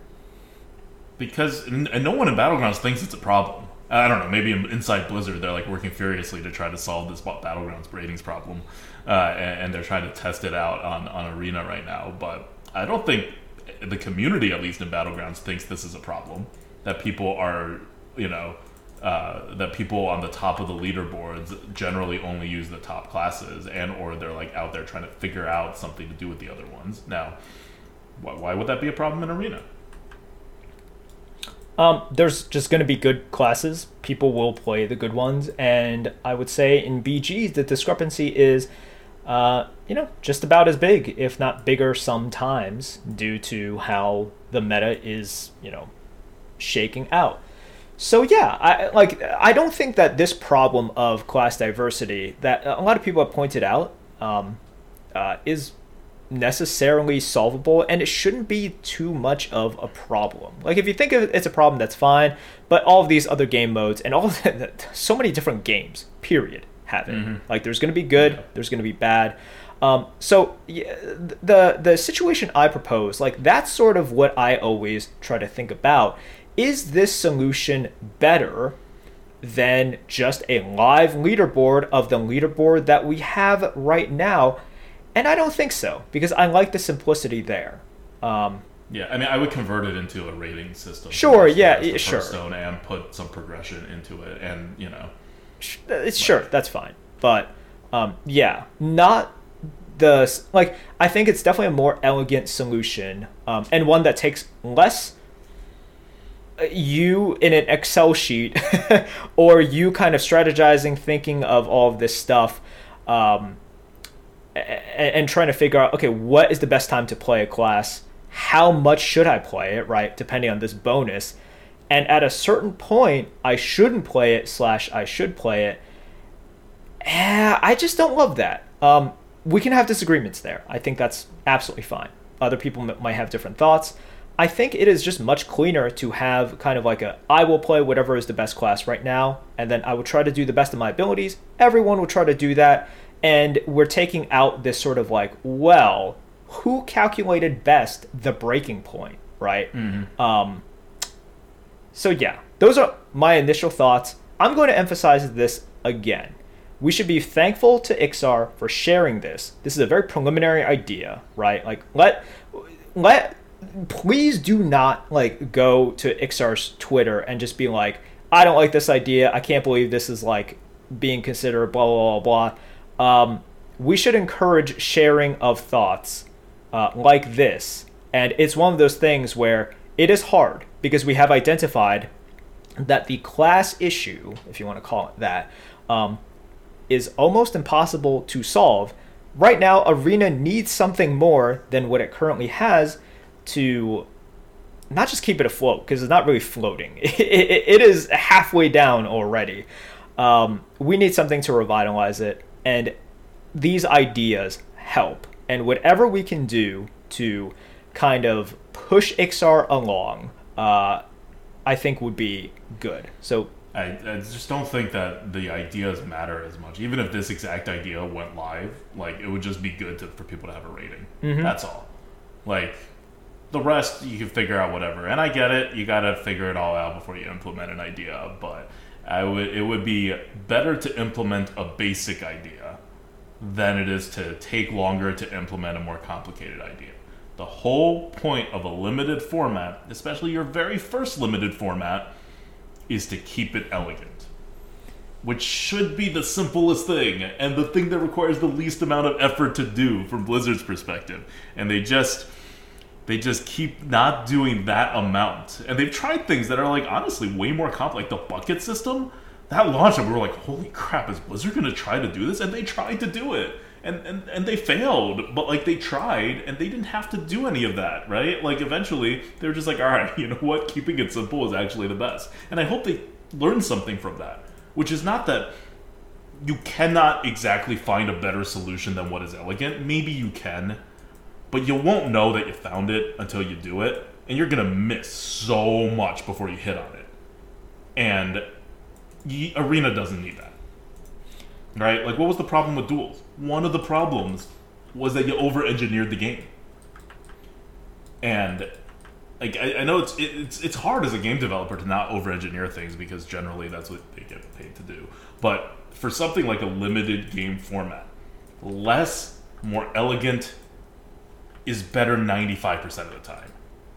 Because and no one in battlegrounds thinks it's a problem. I don't know. Maybe inside Blizzard, they're like working furiously to try to solve this battlegrounds ratings problem, uh, and, and they're trying to test it out on on Arena right now. But I don't think the community, at least in battlegrounds, thinks this is a problem. That people are, you know, uh, that people on the top of the leaderboards generally only use the top classes, and or they're like out there trying to figure out something to do with the other ones. Now, why, why would that be a problem in Arena? Um, there's just going to be good classes. People will play the good ones, and I would say in BG the discrepancy is, uh, you know, just about as big, if not bigger, sometimes due to how the meta is, you know, shaking out. So yeah, I like. I don't think that this problem of class diversity that a lot of people have pointed out um, uh, is necessarily solvable and it shouldn't be too much of a problem. Like if you think it's a problem that's fine but all of these other game modes and all of the, so many different games period have it. Like there's going to be good there's going to be bad. Um, so the the situation i propose like that's sort of what i always try to think about. Is this solution better than just a live leaderboard of the leaderboard that we have right now and I don't think so because I like the simplicity there. Um, Yeah, I mean, I would convert it into a rating system. Sure, yeah, as the yeah, sure. Hearthstone and put some progression into it, and you know, sh- it's sure that's fine, but um, yeah, not the like. I think it's definitely a more elegant solution um, and one that takes less uh, you in an Excel sheet or you kind of strategizing, thinking of all of this stuff. Um, and, trying to figure out okay what is the best time to play a class? How much should i play it right depending on this bonus? And at a certain point i shouldn't play it slash i should play it. Eh, i just don't love that. Um, we can have disagreements there. I think that's absolutely fine. Other people m- might have different thoughts. I think it is just much cleaner to have kind of like a I will play whatever is the best class right now, and then I will try to do the best of my abilities. Everyone will try to do that, and we're taking out this sort of like, well, who calculated best the breaking point, right? Um, so yeah, those are my initial thoughts. I'm going to emphasize this again. We should be thankful to Iksar for sharing this. This is a very preliminary idea, right? Like let let please do not like go to Iksar's Twitter and just be like, I don't like this idea. I can't believe this is like being considered blah blah blah blah. Um, we should encourage sharing of thoughts uh, like this, and it's one of those things where it is hard because we have identified that the class issue, if you want to call it that, um, is almost impossible to solve. Right now, Arena needs something more than what it currently has to not just keep it afloat, because it's not really floating. It, it, it is halfway down already. Um, we need something to revitalize it, and these ideas help. And whatever we can do to kind of push Iksar along, uh, I think would be good. So I, I just don't think that the ideas matter as much. Even if this exact idea went live, like it would just be good to, for people to have a rating. That's all. Like the rest, you can figure out whatever. And I get it. You gotta figure it all out before you implement an idea. But I would. It would be better to implement a basic idea than it is to take longer to implement a more complicated idea. The whole point of a limited format, especially your very first limited format, is to keep it elegant. Which should be the simplest thing, and the thing that requires the least amount of effort to do from Blizzard's perspective. And they just they just keep not doing that amount. And they've tried things that are like honestly way more complex. Like the bucket system, that launched and we were like, holy crap, is Blizzard gonna try to do this? And they tried to do it. And, and, and they failed, but like they tried and they didn't have to do any of that, right? Like eventually they were just like, all right, you know what? Keeping it simple is actually the best. And I hope they learn something from that, which is not that you cannot exactly find a better solution than what is elegant. Maybe you can, but you won't know that you found it until you do it, and you're gonna miss so much before you hit on it. And Arena doesn't need that, right? Like, what was the problem with duels? One of the problems was that you over-engineered the game, and like I, I know it's it, it's it's hard as a game developer to not over-engineer things because generally that's what they get paid to do. But for something like a limited game format, less, more elegant is better 95% of the time.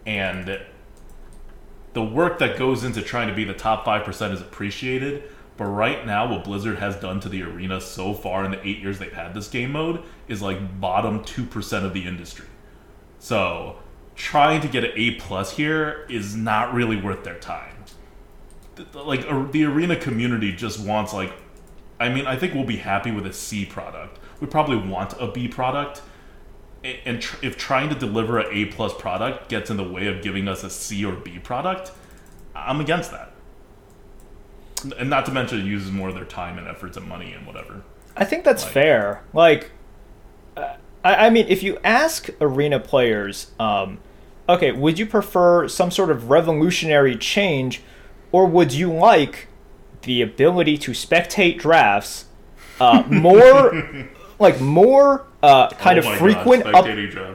And the work that goes into trying to be the top 5% is appreciated. But right now, what Blizzard has done to the arena so far in the eight years they've had this game mode is like bottom 2% of the industry. So trying to get an A plus here is not really worth their time. Like the arena community just wants like, I mean, I think we'll be happy with a C product. We probably want a B product, and tr- if trying to deliver an A plus product gets in the way of giving us a C or B product, I'm against that. And not to mention, it uses more of their time and efforts and money and whatever. I think that's Like- fair. Like, uh, I, I mean, if you ask arena players, um, okay, would you prefer some sort of revolutionary change, or would you like the ability to spectate drafts uh, more, like more uh, kind Oh of my God, frequent up-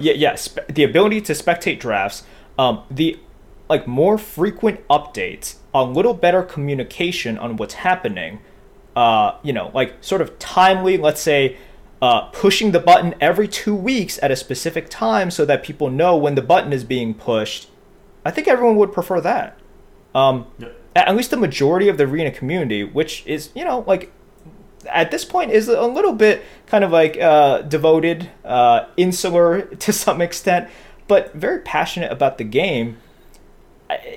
yeah, yeah, spe- the ability to spectate drafts, um, the like more frequent updates, a little better communication on what's happening, uh, you know, like sort of timely, let's say, uh, pushing the button every two weeks at a specific time so that people know when the button is being pushed. I think everyone would prefer that. Um, Yeah. at least the majority of the arena community, which is, you know, like at this point is a little bit kind of like uh, devoted, uh, insular to some extent, but very passionate about the game.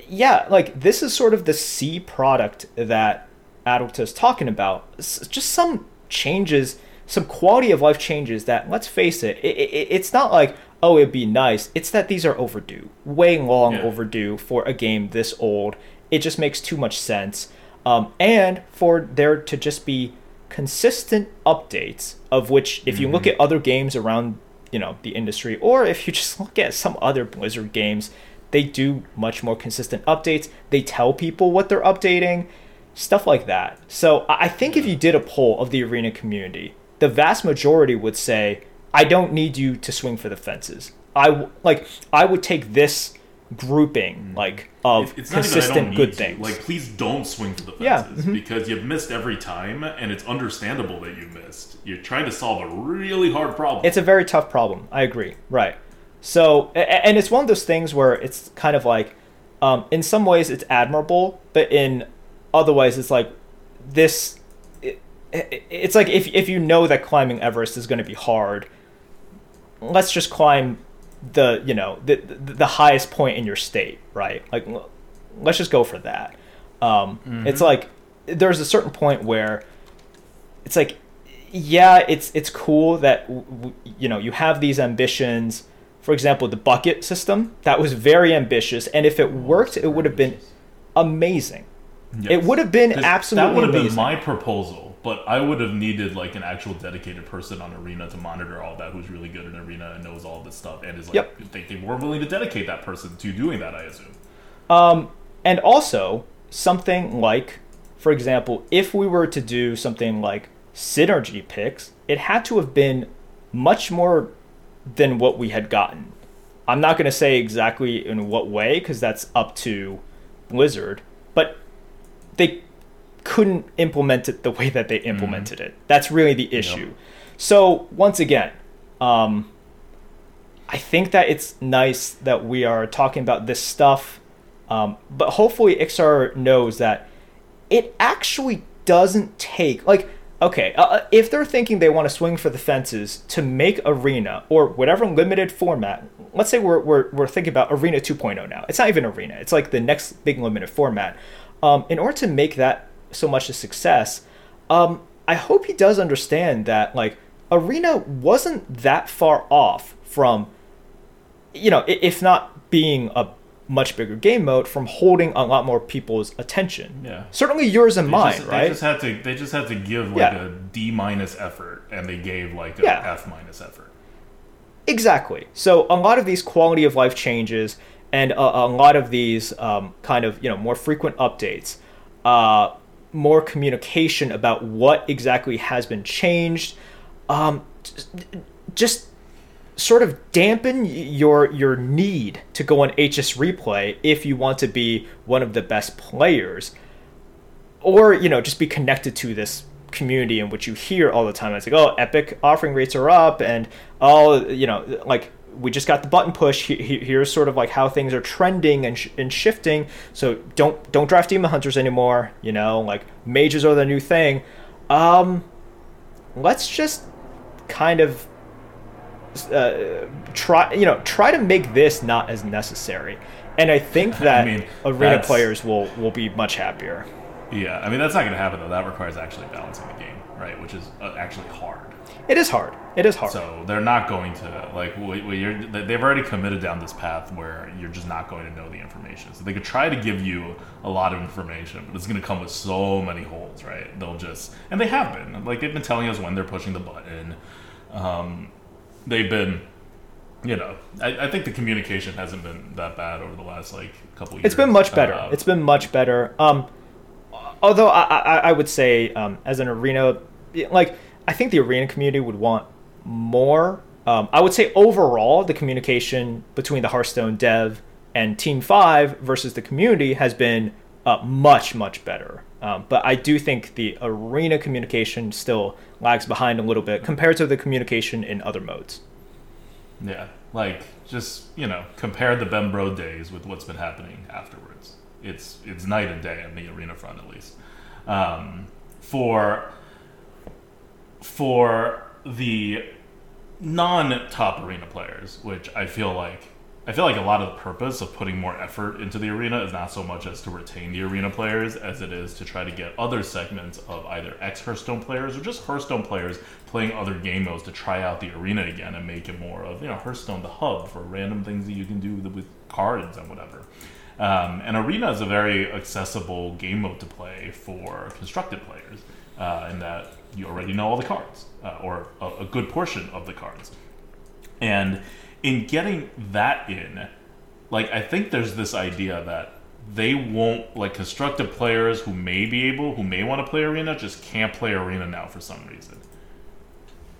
Yeah, like this is sort of the C product that ADWCTA is talking about. S- Just some changes, some quality of life changes that, let's face it, it, it it's not like, oh, it'd be nice. It's that these are overdue, way long Yeah. overdue for a game this old. It just makes too much sense. Um, and for there to just be consistent updates, of which, if you look mm-hmm. at other games around you know the industry, or if you just look at some other Blizzard games, they do much more consistent updates. They tell people what they're updating, stuff like that. So I I think if you did a poll of the arena community, the vast majority would say, "I don't need you to swing for the fences. I w- like I would take this grouping like of It- It's not even I don't consistent need good to. things." Like, please don't swing for the Yeah, fences mhm. because you've missed every time, and it's understandable that you missed. You're trying to solve a really hard problem. It's a very tough problem. I agree. Right. So, a- a- and it's one of those things where it's kind of like, um, in some ways it's admirable, but in other ways it's like this. It, it, it's like if if you know that climbing Everest is going to be hard, let's just climb the you know the the the highest point in your state, right? Like, let's just go for that. Um, It's like there's a certain point where it's like yeah it's it's cool that w- w- you know you have these ambitions. For example the bucket system that was very ambitious and if it worked it would have been amazing. It would have been absolutely That would have amazing. been my proposal, but I would have needed like an actual dedicated person on Arena to monitor all that, who's really good in Arena and knows all this stuff, and is like Yep. they, they were willing to dedicate that person to doing that. I assume. Um, and also something like, for example, if we were to do something like synergy picks, it had to have been much more than what we had gotten. I'm not going to say exactly in what way because that's up to Blizzard, but they couldn't implement it the way that they implemented it. That's really the issue. So once again, um, I think that it's nice that we are talking about this stuff, um, but hopefully Iksar knows that it actually doesn't take like okay uh, uh, if they're thinking they want to swing for the fences to make arena or whatever limited format let's say we're, we're, we're thinking about arena 2.0 now it's not even arena it's like the next big limited format um, in order to make that so much a success um, i hope he does understand that like arena wasn't that far off from you know, if not being a much bigger game mode, from holding a lot more people's attention. Yeah. Certainly yours and They mine, just, right? They just had to. They just had to give like Yeah. a D minus effort, and they gave like a Yeah. F minus effort. Exactly. So a lot of these quality of life changes and a, a lot of these um, kind of you know more frequent updates, uh, more communication about what exactly has been changed, um, just, sort of dampen your your need to go on HS replay if you want to be one of the best players. Or you know just be connected to this community in which you hear all the time. It's like oh epic offering rates are up and oh you know like we just got the button push He- he- here's sort of like how things are trending and, sh- and shifting so don't don't draft demon hunters anymore you know like mages are the new thing um let's just kind of uh, try you know try to make this not as necessary and i think that mean, arena players will will be much happier Yeah, I mean that's not going to happen though. That requires actually balancing the game, right? Which is uh, actually hard. It is hard. It is hard. So they're not going to like wh- wh- you're, they- they've already committed down this path where you're just not going to know the information. So they could try to give you a lot of information, but it's going to come with so many holes, right? They'll just and they have been like they've been telling us when they're pushing the button. Um, they've been, you know, I, I think the communication hasn't been that bad over the last like couple years. it's been much better. Uh, it's been much better. Um, although I, I, I would say um, as an arena, like I think the arena community would want more. Um, I would say overall the communication between the Hearthstone dev and Team Five versus the community has been uh, much much better. Um, but I do think the arena communication still lags behind a little bit compared to the communication in other modes. Yeah, like just you know, compare the Ben Brode days with what's been happening afterwards. It's it's night and day on the arena front, at least. Um, for for the non-top arena players, which I feel like I feel like a lot of the purpose of putting more effort into the arena is not so much as to retain the arena players as it is to try to get other segments of either ex Hearthstone players or just Hearthstone players playing other game modes to try out the arena again and make it more of you know Hearthstone the hub for random things that you can do with cards and whatever. Um, and arena is a very accessible game mode to play for constructed players, uh, in that you already know all the cards uh, or a, a good portion of the cards. And in getting that in, like I think there's this idea that they won't like constructive players who may be able, who may want to play arena, just can't play arena now for some reason.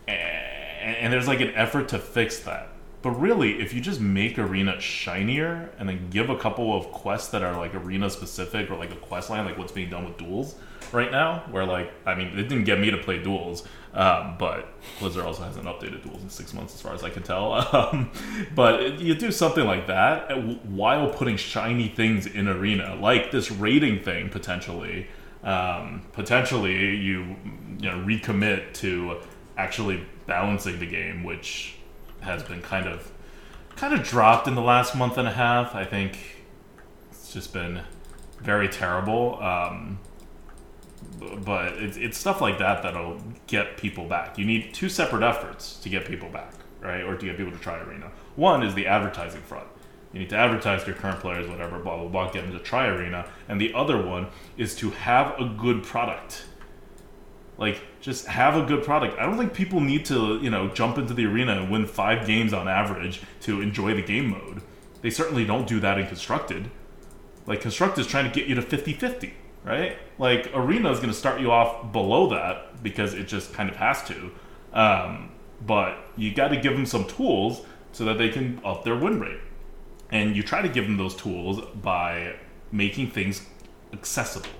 And, and there's like an effort to fix that. But really, if you just make arena shinier and then give a couple of quests that are like arena specific or like a quest line, like what's being done with duels right now, where like I mean, it didn't get me to play duels, um, but Blizzard also hasn't updated duels in six months, as far as I can tell. Um, but you do something like that while putting shiny things in arena, like this rating thing potentially. Um, potentially, you you know recommit to actually balancing the game, which has been kind of kind of dropped in the last month and a half. I think it's just been very terrible. Um, but it's, it's stuff like that that'll get people back. You need two separate efforts to get people back, right? Or to get people to try Arena. One is the advertising front. You need to advertise to your current players, whatever, blah, blah, blah, get them to try Arena. And the other one is to have a good product. Like, just have a good product. I don't think people need to, you know, jump into the arena and win five games on average to enjoy the game mode. They certainly don't do that in Constructed. Like, Constructed is trying to get you to 50 50 right? Like Arena is going to start you off below that because it just kind of has to. Um, but you got to give them some tools so that they can up their win rate. And you try to give them those tools by making things accessible.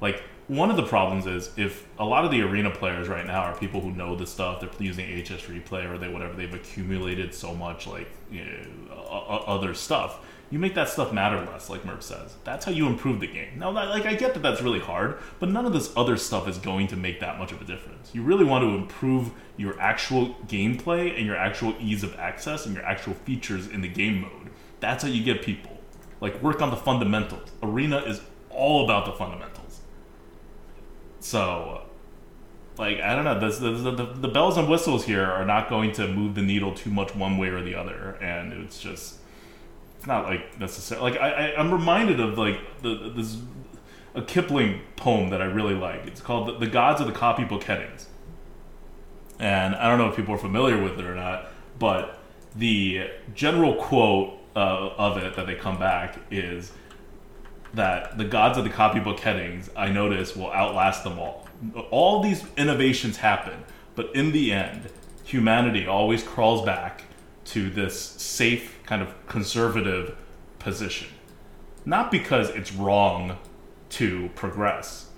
Like one of the problems is if a lot of the arena players right now are people who know this stuff, they're using HS replay or they whatever, they've accumulated so much like you know, other stuff you make that stuff matter less, like Merp says. That's how you improve the game. Now, like I get that that's really hard, but none of this other stuff is going to make that much of a difference. You really want to improve your actual gameplay and your actual ease of access and your actual features in the game mode. That's how you get people. Like work on the fundamentals. Arena is all about the fundamentals. So, like I don't know, the, the, the bells and whistles here are not going to move the needle too much one way or the other, and it's just it's not like necessarily like I, I am reminded of like the this a Kipling poem that I really like. It's called the, the Gods of the Copybook Headings, and I don't know if people are familiar with it or not, but the general quote uh, of it that they come back is that the gods of the copybook headings I notice will outlast them all. All these innovations happen, but in the end, humanity always crawls back to this safe, kind of conservative position. Not because it's wrong to progress,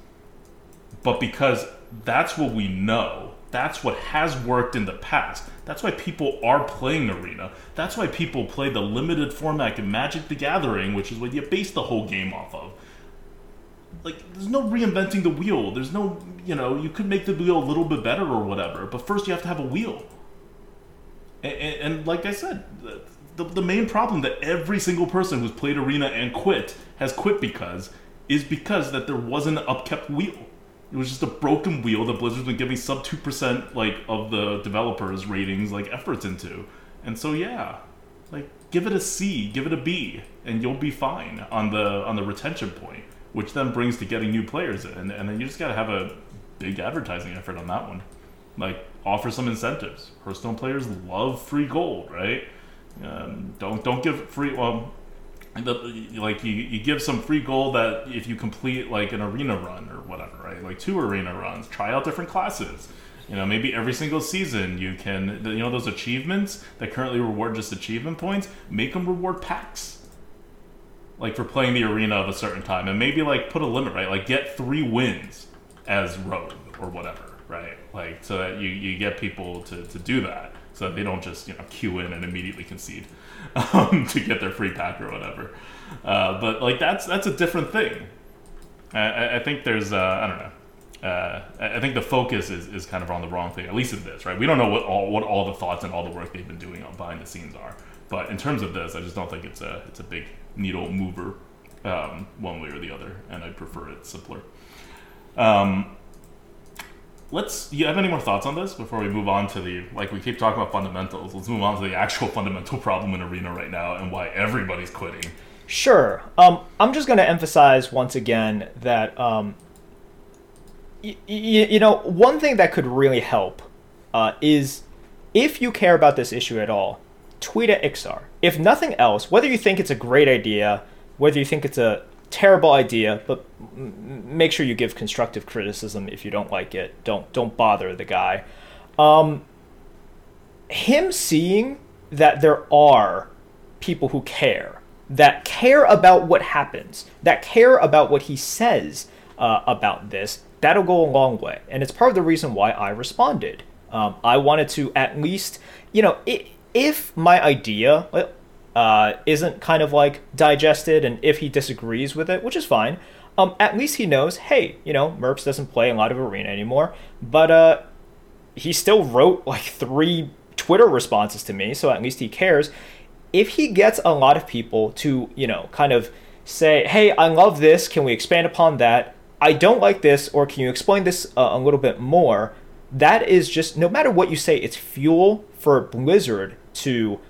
but because that's what we know. That's what has worked in the past. That's why people are playing Arena. That's why people play the limited format in Magic the Gathering, which is what you base the whole game off of. Like, there's no reinventing the wheel. There's no, you know, you could make the wheel a little bit better or whatever, but first you have to have a wheel. And, and, like I said, the, the main problem that every single person who's played Arena and quit has quit because is because that there wasn't an upkept wheel. It was just a broken wheel that Blizzard's been giving sub two percent like of the developers' ratings like efforts into. And so yeah, like give it a C, give it a B, and you'll be fine on the on the retention point, which then brings to getting new players in, and then you just gotta have a big advertising effort on that one. Like offer some incentives. Hearthstone players love free gold, right? Um, don't don't give free. Well, the, like you, you give some free gold that if you complete like an arena run or whatever, right? Like two arena runs, try out different classes. You know, maybe every single season you can, you know, those achievements that currently reward just achievement points, make them reward packs. Like for playing the arena of a certain time, and maybe like put a limit, right? Like get three wins as rogue or whatever right? Like so that you, you get people to, to do that, so that they don't just you know queue in and immediately concede um, to get their free pack or whatever. Uh, but like that's that's a different thing. I, I think there's uh, I don't know. Uh, I think the focus is, is kind of on the wrong thing. At least in this, right? We don't know what all what all the thoughts and all the work they've been doing on behind the scenes are. But in terms of this, I just don't think it's a it's a big needle mover um, one way or the other, and I prefer it simpler. Um, let's you have any more thoughts on this before we move on to the like we keep talking about fundamentals. Let's move on to the actual fundamental problem in arena right now and why everybody's quitting. Sure. Um, i'm just going to emphasize once again that um, y- y- you know one thing that could really help uh, is if you care about this issue at all, tweet at Iksar. If nothing else, whether you think it's a great idea, whether you think it's a terrible idea, but make sure you give constructive criticism if you don't like it. Don't don't bother the guy. Um, him seeing that there are people who care, that care about what happens, that care about what he says uh, about this, that'll go a long way. And it's part of the reason why I responded. Um, I wanted to at least, you know, if my idea uh, isn't kind of like digested and if he disagrees with it, which is fine, um, at least he knows, hey, you know, Merps doesn't play a lot of Arena anymore, but uh, he still wrote like three Twitter responses to me, so at least he cares. If he gets a lot of people to, you know, kind of say, hey, I love this, can we expand upon that? I don't like this, or can you explain this uh, a little bit more? That is just, no matter what you say, it's fuel for Blizzard to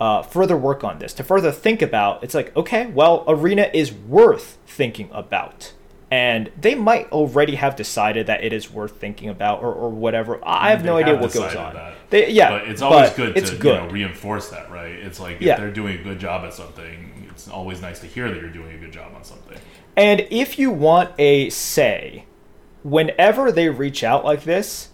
uh, further work on this, to further think about. It's like, okay, well, Arena is worth thinking about and they might already have decided that it is worth thinking about or, or whatever. I have They no idea what goes on. that. They, yeah, but it's always but good to good. You know, reinforce that, right? It's like if Yeah. they're doing a good job at something, it's always nice to hear that you're doing a good job on something. And if you want a say, whenever they reach out like this,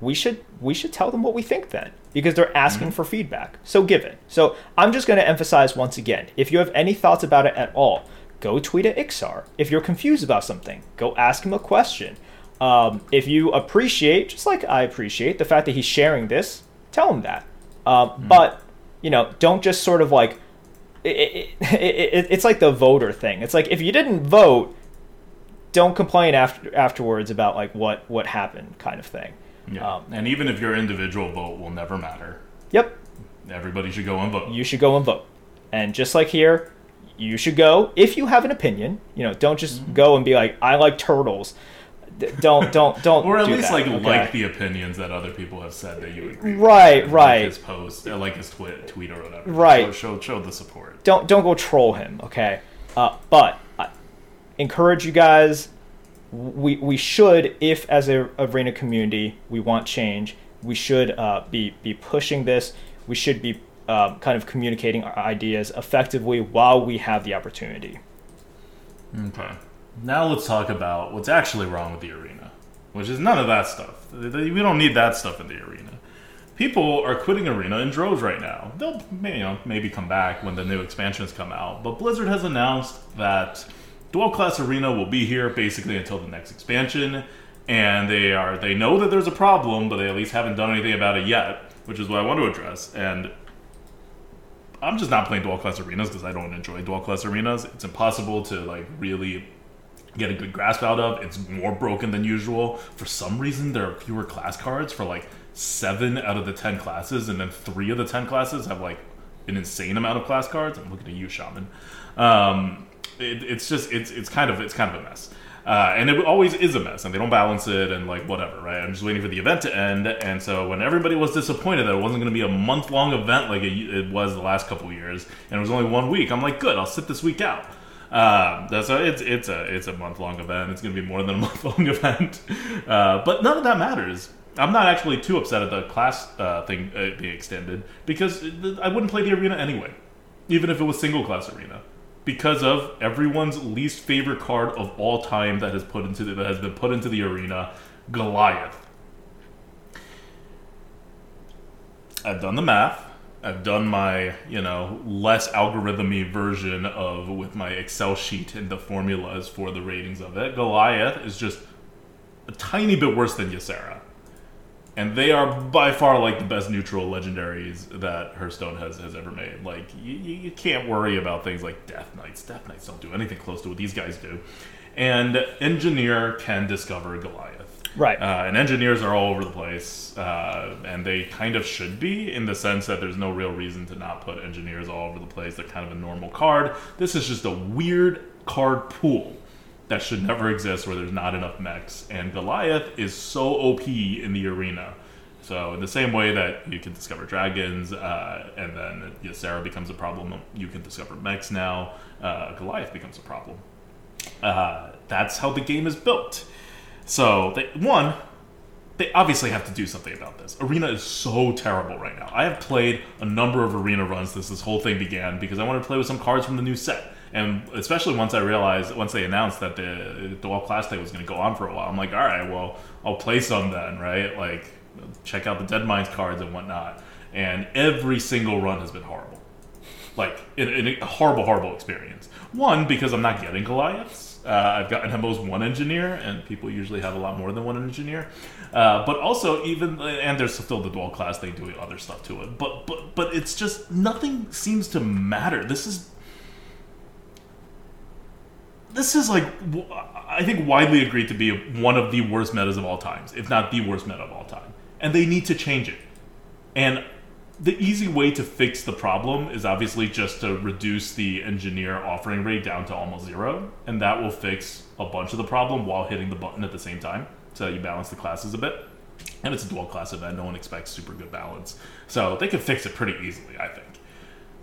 we should we should tell them what we think then because they're asking for feedback. So give it. So I'm just going to emphasize once again, if you have any thoughts about it at all, go tweet at Iksar. If you're confused about something, go ask him a question. Um, if you appreciate, just like I appreciate, the fact that he's sharing this, tell him that. Um, But you know, don't just sort of like it, it, it, it's like the voter thing. It's like if you didn't vote, don't complain after afterwards about like what what happened, kind of thing. Yeah. Um, and even if your individual vote will never matter, Yep, everybody should go and vote. you should go and vote. And just like here, you should go if you have an opinion. You know, don't just Mm-hmm. go and be like, I like turtles. D- Don't don't don't. or at do least that, like okay? like the opinions that other people have said that you agree. with. Right, Like his post, uh, like his tweet, tweet or whatever. Right. Show, show show the support. don't don't go troll him, okay? Uh, but I encourage you guys. We we should, if as a arena community we want change, we should uh, be be pushing this. We should be um, kind of communicating our ideas effectively while we have the opportunity. Okay. Now let's talk about what's actually wrong with the arena, which is none of that stuff. We don't need that stuff in the arena. People are quitting arena in droves right now. They'll you know maybe come back when the new expansions come out, but Blizzard has announced that dual class arena will be here basically until the next expansion, and they are they know that there's a problem, but they at least haven't done anything about it yet, which is what I want to address. And I'm just not playing dual class arenas because I don't enjoy dual class arenas. It's impossible to like really get a good grasp out of. It's more broken than usual. For some reason, there are fewer class cards for like seven out of the ten classes, and then three of the ten classes have like an insane amount of class cards. I'm looking at you, Shaman. Um, it, it's just it's it's kind of it's kind of a mess. Uh, and it always is a mess, and they don't balance it, and like whatever, right? I'm just waiting for the event to end, and so when everybody was disappointed that it wasn't going to be a month long event like it, it was the last couple years, and it was only one week, I'm like, good, I'll sit this week out. Um, that's it's it's a it's a month long event. It's going to be more than a month long event, uh, but none of that matters. I'm not actually too upset at the class uh, thing uh, being extended because I wouldn't play the arena anyway, even if it was single class arena, because of everyone's least favorite card of all time that has put into the, that has been put into the arena, Goliath. I've done the math. I've done my, you know, less algorithmy version of with my Excel sheet and the formulas for the ratings of it. Goliath is just a tiny bit worse than Ysera. And they are by far like the best neutral legendaries that Hearthstone has, has ever made. Like you, you can't worry about things like Death Knights. Death Knights don't do anything close to what these guys do. And Engineer can discover Goliath. Right. Uh, and engineers are all over the place, uh, and they kind of should be in the sense that there's no real reason to not put engineers all over the place. They're kind of a normal card. This is just a weird card pool that should never exist where there's not enough mechs. And Goliath is so OP in the arena. So in the same way that you can discover dragons, uh, and then Ysera becomes a problem, you can discover mechs now. Uh, Goliath becomes a problem. Uh, that's how the game is built. So they, one, they obviously have to do something about this. Arena is so terrible right now. I have played a number of arena runs since this whole thing began because I wanted to play with some cards from the new set. And especially once I realized, once they announced that the Dual Class Day was going to go on for a while, I'm like, all right, well, I'll play some then, right? Like, check out the Deadmines cards and whatnot. And every single run has been horrible. Like, in, in a horrible, horrible experience. One, because I'm not getting Goliaths. Uh, I've gotten at one engineer, and people usually have a lot more than one engineer. Uh, but also, even and there's still the dual class thing doing other stuff to it. But but but it's just nothing seems to matter. This is this is like I think widely agreed to be one of the worst metas of all times, if not the worst meta of all time. And they need to change it. And the easy way to fix the problem is obviously just to reduce the engineer offering rate down to almost zero, and that will fix a bunch of the problem while hitting the button at the same time. So you balance the classes a bit. And it's a dual class event, no one expects super good balance. So they can fix it pretty easily, I think.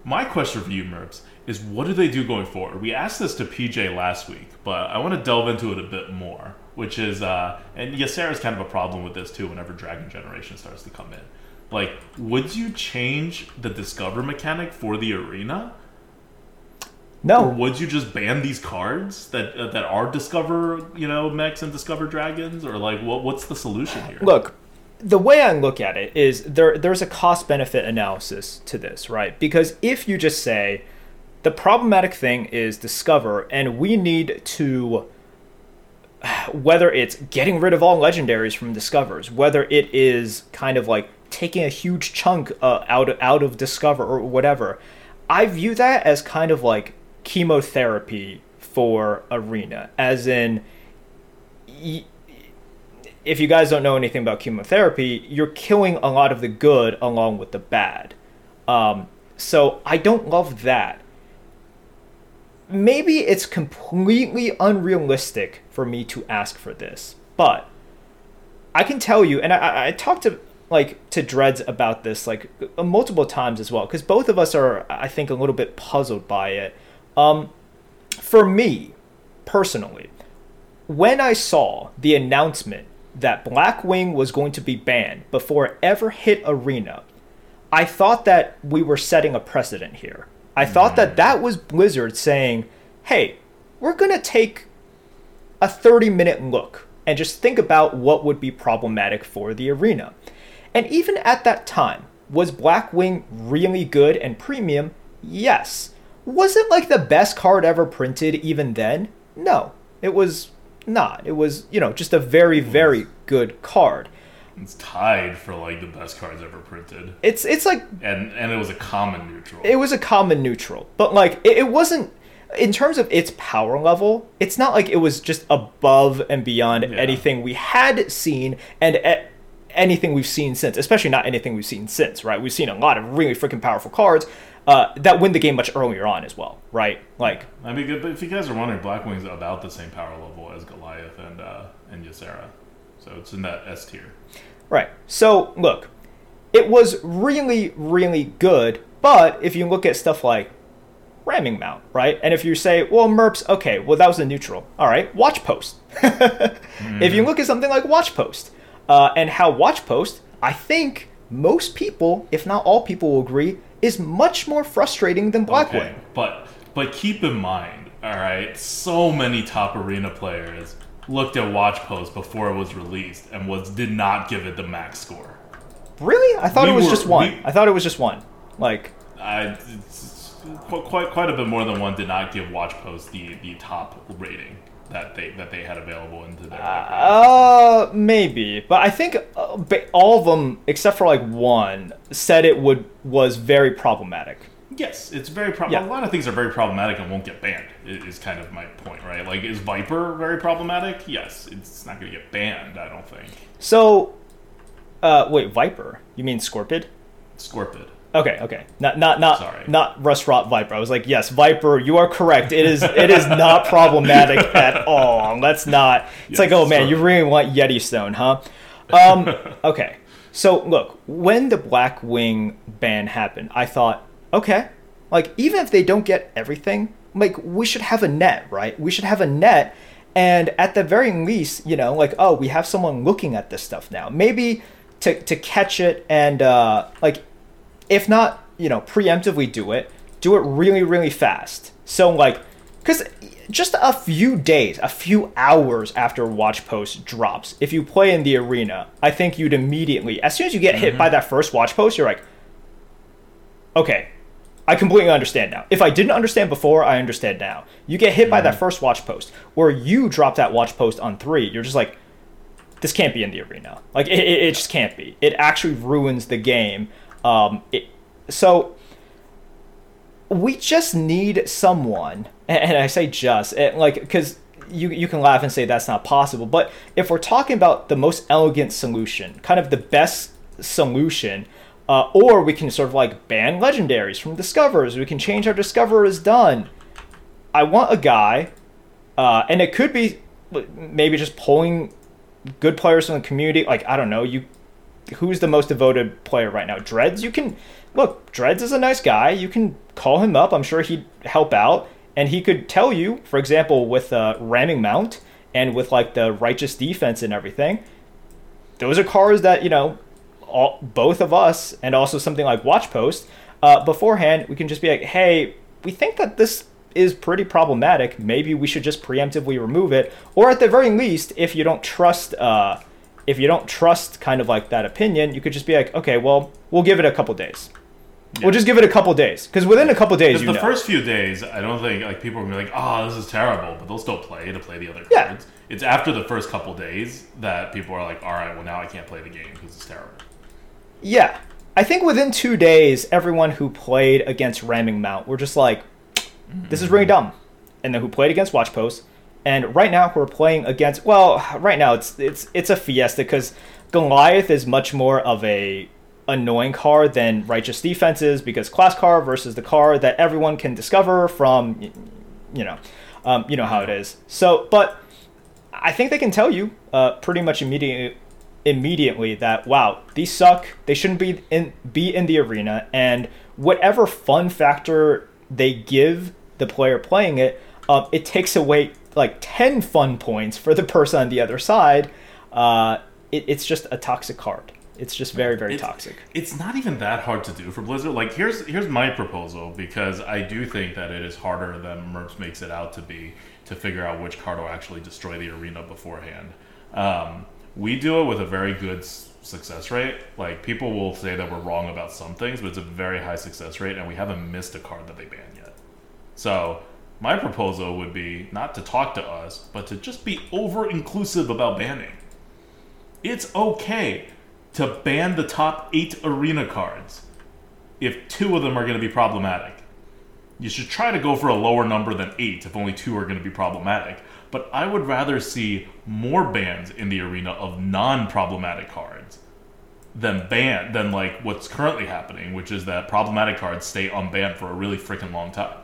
My question for you, Merps, is what do they do going forward? We asked this to PJ last week, but I want to delve into it a bit more, which is, uh, and Ysera's kind of a problem with this too whenever Dragon Generation starts to come in. Like, would you change the Discover mechanic for the arena? No. Or would you just ban these cards that uh, that are Discover, you know, mechs and Discover dragons? Or, like, what what's the solution here? Look, the way I look at it is there there's a cost benefit analysis to this, right? Because if you just say, the problematic thing is discover, and we need to whether it's getting rid of all legendaries from discovers, whether it is kind of like taking a huge chunk uh, out out of discover or whatever, I view that as kind of like chemotherapy for arena, as in. Y- if you guys don't know anything about chemotherapy, you're killing a lot of the good along with the bad. Um, so I don't love that maybe it's completely unrealistic for me to ask for this, but I can tell you, and I, I talked to like to Dreads about this like multiple times as well, because both of us are, I think, a little bit puzzled by it. Um, for me, personally, when I saw the announcement that Blackwing was going to be banned before it ever hit Arena, I thought that we were setting a precedent here. I thought that that was Blizzard saying, hey, we're going to take a 30 minute look and just think about what would be problematic for the arena. And even at that time, was Blackwing really good and premium? Yes. Was it like the best card ever printed even then? No, it was not. It was, you know, just a very, very good card. It's tied for like the best cards ever printed. It's it's like and and it was a common neutral. It was a common neutral, but like it, it wasn't in terms of its power level. It's not like it was just above and beyond yeah. anything we had seen and. Anything we've seen since, especially not anything we've seen since, right? We've seen a lot of really freaking powerful cards uh, that win the game much earlier on as well, right? Like, I mean, but if you guys are wondering, Blackwing's about the same power level as Goliath and uh, and Ysera, so it's in that S tier. Right. So, look, it was really, really good, but if you look at stuff like ramming mount, right? And if you say, well, Merps, okay, well, that was a neutral. All right, watch post. mm. If you look at something like watch post uh, and how watch post, I think most people, if not all people, will agree, is much more frustrating than Blackwing. Okay, but but keep in mind, all right, so many top arena players looked at Watch Post before it was released and was did not give it the max score. Really? I thought we it was were, just one. We, I thought it was just one. Like, I quite quite a bit more than one did not give Watch Post the the top rating that they that they had available into their. Uh, maybe, but I think uh, all of them except for like one said it would was very problematic. Yes, it's very problematic. Yeah. A lot of things are very problematic and won't get banned. Is kind of my point, right? Like, is Viper very problematic? Yes, it's not going to get banned. I don't think. So, uh, wait, Viper? You mean Scorpid? Scorpid. Okay, okay. Not not not Sorry. not Rust-Rot Viper. I was like, yes, Viper, you are correct. It is it is not problematic at all. Let's not. It's yes, like, oh man, you really want Yeti Stone, huh? Um, okay. So look, when the Blackwing ban happened, I thought, okay, like even if they don't get everything, like we should have a net, right? We should have a net And at the very least, you know, like, oh, we have someone looking at this stuff now. Maybe to, to catch it and, uh, like, if not, you know, preemptively do it, do it really, really fast. So, like, because just a few days, a few hours after Watch Post drops, if you play in the arena, I think you'd immediately, as soon as you get hit by that first Watch Post, you're like, okay, I completely understand now. If I didn't understand before, I understand now. You get hit by that first watch post, or you drop that watch post on three, you're just like, this can't be in the arena. Like, it, it, it just can't be. It actually ruins the game. Um, it, so, we just need someone, and I say just, like, because you, you can laugh and say that's not possible, but if we're talking about the most elegant solution, kind of the best solution, uh, or we can sort of like ban legendaries from discovers. We can change how discoverer is done. I want a guy, uh, and it could be maybe just pulling good players from the community. Like I don't know, you who's the most devoted player right now? Dreads. You can look. Dreads is a nice guy. You can call him up. I'm sure he'd help out, and he could tell you, for example, with uh, ramming mount and with like the righteous defense and everything. Those are cars that you know all, both of us and also something like Watch Post uh, beforehand, we can just be like, hey, we think that this is pretty problematic. Maybe we should just preemptively remove it, or at the very least, if you don't trust, uh, if you don't trust kind of like that opinion, you could just be like, okay, well, we'll give it a couple days. Yeah. We'll just give it a couple days because within a couple days, the know. first few days, I don't think like people are gonna be like, "Oh, this is terrible," but they'll still play to play the other cards. Yeah. It's after the first couple days that people are like, "All right, well now I can't play the game because it's terrible." Yeah. I think within two days, everyone who played against Ramming Mount were just like, this is really dumb. And then who played against Watch Post. And right now we're playing against well, right now it's it's it's a fiesta because Goliath is much more of a annoying car than Righteous Defense is because class car versus the car that everyone can discover from you know um, you know how it is. So but I think they can tell you uh, pretty much immediately immediately that wow these suck they shouldn't be in be in the arena and whatever fun factor they give the player playing it um, it takes away like 10 fun points for the person on the other side. Uh, it, it's just a toxic card. It's just very very it's, toxic. it's not even that hard to do for blizzard. Like here's here's my proposal because i do think that it is harder than merps makes it out to be to figure out which card will actually destroy the arena beforehand. Um, we do it with a very good success rate. Like people will say that we're wrong about some things, but it's a very high success rate, and we haven't missed a card that they ban yet. So my proposal would be not to talk to us, but to just be over inclusive about banning. It's okay to ban the top eight arena cards if two of them are going to be problematic. You should try to go for a lower number than eight if only two are going to be problematic but I would rather see more bans in the arena of non-problematic cards than ban than like what's currently happening, which is that problematic cards stay unbanned for a really freaking long time.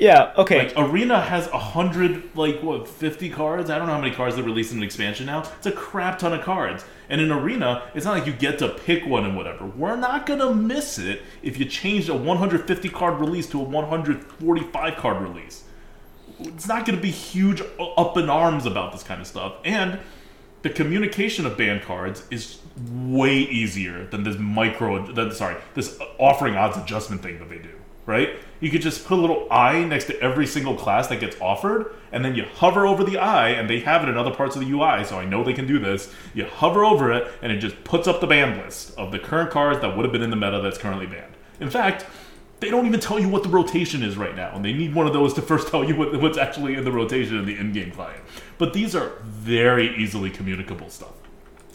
Yeah. Okay. Like Arena has a hundred, like what, fifty cards? I don't know how many cards they released in an expansion now. It's a crap ton of cards. And in Arena, it's not like you get to pick one and whatever. We're not gonna miss it if you change a 150 card release to a 145 card release it's not going to be huge up in arms about this kind of stuff. And the communication of band cards is way easier than this micro, than, sorry, this offering odds adjustment thing that they do, right? You could just put a little eye next to every single class that gets offered, and then you hover over the eye, and they have it in other parts of the UI, so I know they can do this. You hover over it, and it just puts up the band list of the current cards that would have been in the meta that's currently banned. In fact, they don't even tell you what the rotation is right now, and they need one of those to first tell you what, what's actually in the rotation in the in-game client. But these are very easily communicable stuff.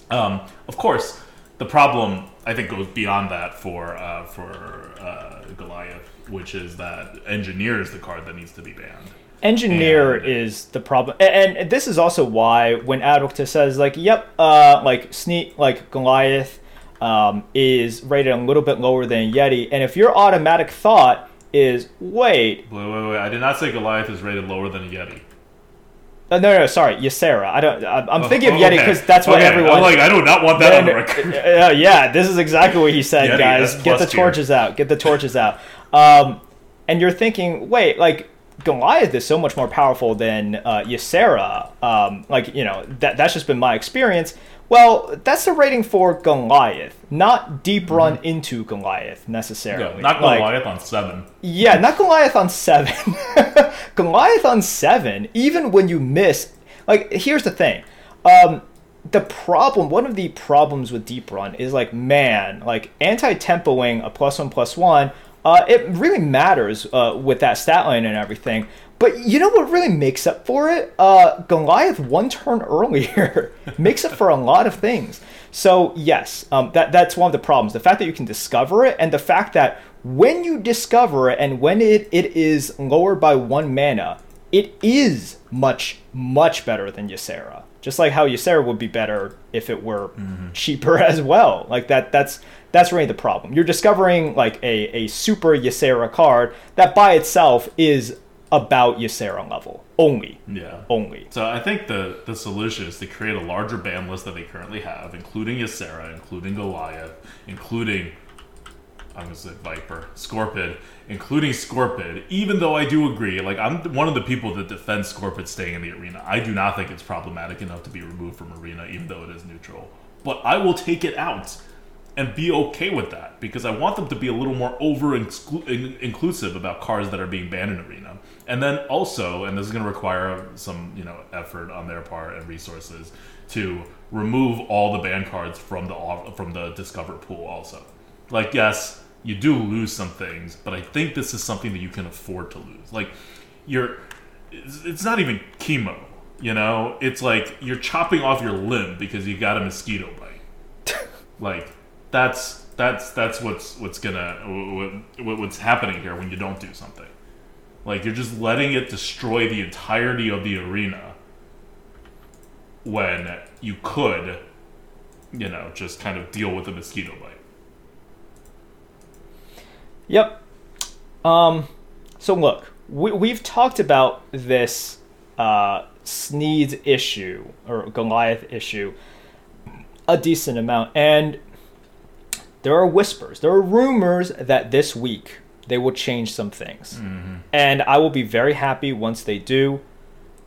Um, of course, the problem I think goes beyond that for uh, for uh, Goliath, which is that engineer is the card that needs to be banned. Engineer and, is the problem, and, and, this is also why when ADWCTA says like, "Yep, uh, like sneak like Goliath." Um, is rated a little bit lower than Yeti. And if your automatic thought is, wait. Wait, wait, wait. I did not say Goliath is rated lower than Yeti. Uh, no, no, sorry, Ysera. I don't. I'm oh, thinking of Yeti because okay. that's what okay. everyone. I'm like, I do not want that then, on the record. Uh, yeah, this is exactly what he said, Yeti, guys. Get the torches tier. out. Get the torches out. Um, and you're thinking, wait, like Goliath is so much more powerful than uh, Ysera. Um, like you know that that's just been my experience. Well, that's the rating for Goliath, not deep run into Goliath necessarily. Mm-hmm. Yeah, not Like, Goliath on seven. yeah, not Goliath on seven. Goliath on seven, even when you miss. Like, here's the thing. Um, the problem, one of the problems with Deep Run is like, man, like anti tempoing a plus one plus one, uh, it really matters uh, with that stat line and everything. But you know what really makes up for it? Uh, Goliath one turn earlier makes up for a lot of things. So yes, um, that that's one of the problems. The fact that you can discover it, and the fact that when you discover it, and when it, it is lowered by one mana, it is much much better than Ysera. Just like how Ysera would be better if it were cheaper as well. Like that that's that's really the problem. You're discovering like a, a super Ysera card that by itself is about Ysera level only. Yeah. Only. So I think the the solution is to create a larger ban list that they currently have, including Ysera, including Goliath, including I'm gonna say Viper, Scorpid, including Scorpid. Even though I do agree, like I'm one of the people that defends Scorpid staying in the arena. I do not think it's problematic enough to be removed from arena, even though it is neutral. But I will take it out and be okay with that because I want them to be a little more over inclusive about cars that are being banned in arena. And then also, and this is going to require some you know effort on their part and resources to remove all the ban cards from the from the discovered pool. Also, like yes, you do lose some things, but I think this is something that you can afford to lose. Like you're, it's not even chemo. You know, it's like you're chopping off your limb because you got a mosquito bite like that's that's that's what's what's gonna what, what- what's happening here when you don't do something like you're just letting it destroy the entirety of the arena when you could you know just kind of deal with the mosquito bite Yep. Um, so look, we, we've talked about this uh, Sneed's issue or Goliath issue a decent amount, and there are whispers, there are rumors that this week they will change some things, and I will be very happy once they do.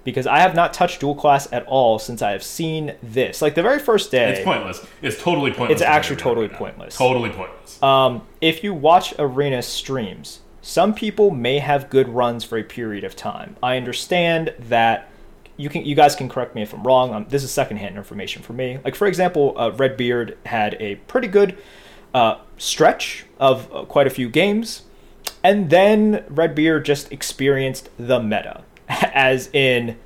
Because I have not touched dual class at all since I have seen this. Like the very first day, it's pointless it's totally pointless It's actually totally right pointless. totally pointless um, if you watch Arena streams, some people may have good runs for a period of time. I understand that you can, you guys can correct me if I'm wrong. Um, this is secondhand information for me. Like for example, uh, Redbeard had a pretty good uh, stretch of uh, quite a few games, and then Redbeard just experienced the meta, as in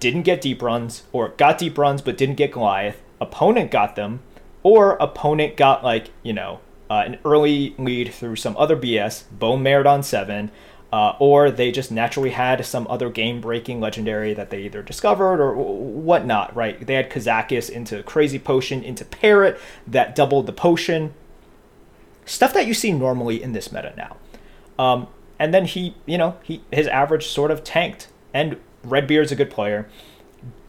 didn't get deep runs, or got deep runs but didn't get Goliath. Opponent got them, or opponent got like you know uh, an early lead through some other BS, Bonemare on seven, uh, or they just naturally had some other game-breaking legendary that they either discovered or whatnot. Right? They had Kazakus into Crazy Potion into Parrot that doubled the potion. Stuff that you see normally in this meta now. Um, and then he, you know, he his average sort of tanked. And Redbeard's a good player.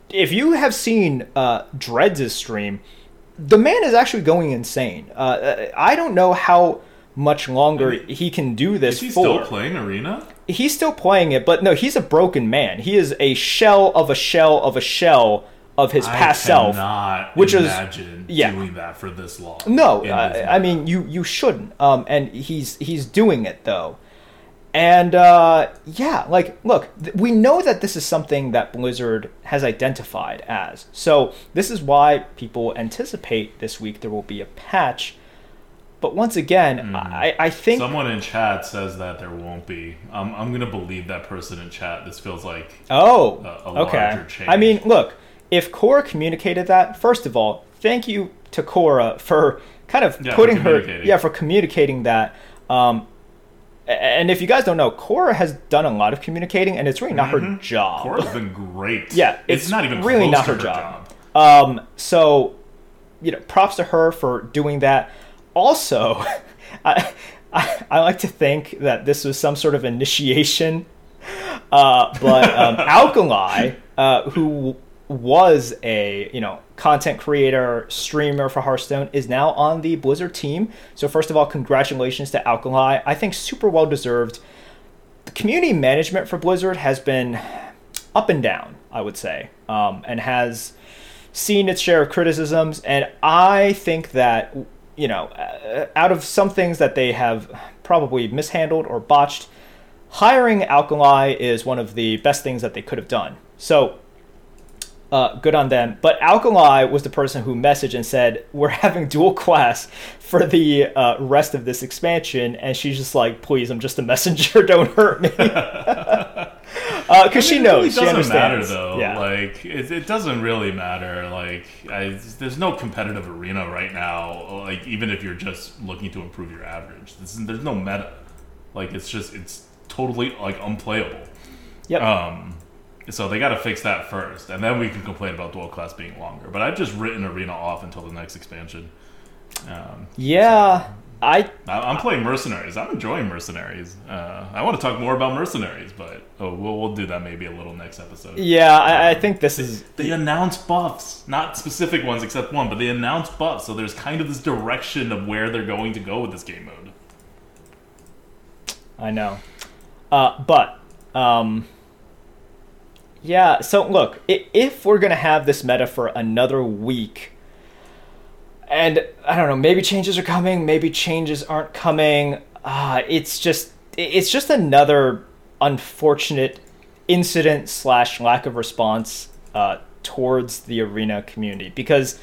If you have seen uh, Dreads' stream, the man is actually going insane. Uh, I don't know how much longer I mean, he can do this is he for. still playing arena He's still playing it, but no, he's a broken man. He is a shell of a shell of a shell of his past self. which is- yeah. doing that for this long No, I, I mean you you shouldn't. Um, and he's he's doing it though, and uh, yeah, like look, th- we know that this is something that Blizzard has identified as. So this is why people anticipate this week there will be a patch. But once again, Hmm. I, I think Someone in chat says that there won't be. Um, I'm gonna believe that person in chat. This feels like Oh, a- a okay. larger change. I mean, look, if Cora communicated that, first of all, thank you to Cora for kind of Yeah, putting her, yeah, for communicating that. Um, and if you guys don't know, Cora has done a lot of communicating, and it's really not her job. Cora's been great. Yeah, it's, it's not even really not to her job. Um, so, you know, props to her for doing that. Also, I, I, I like to think that this was some sort of initiation. Uh, but um, Alkali, uh, who was a you know content creator, streamer for Hearthstone, is now on the Blizzard team. So first of all, congratulations to Alkali. I think super well deserved the community management for Blizzard has been up and down, I would say, um, and has seen its share of criticisms. And I think that, you know, uh, out of some things that they have probably mishandled or botched, hiring Alkali is one of the best things that they could have done. So, uh, good on them. But Alkali was the person who messaged and said, We're having dual class for the uh, rest of this expansion. And she's just like, Please, I'm just a messenger. Don't hurt me. Because uh, she knows. It really doesn't matter understands. though. Yeah. Like it, it doesn't really matter. Like I, there's no competitive arena right now. Like even if you're just looking to improve your average, is, there's no meta. Like it's just it's totally like unplayable. yep. Um, so they got to fix that first, and then we can complain about dual class being longer. But I've just written arena off until the next expansion. Um, yeah. I I- I'm playing mercenaries. I'm enjoying mercenaries. Uh, I want to talk more about mercenaries, but oh, we'll, we'll do that maybe a little next episode. yeah, I, I think this is They announce buffs, not specific ones except one, but they announce buffs. So there's kind of this direction of where they're going to go with this game mode. I know. Uh, but, um, yeah, so look, if we're going to have this meta for another week, and I don't know, maybe changes are coming, maybe changes aren't coming, uh, it's just, it's just another unfortunate incident slash lack of response uh, towards the arena community because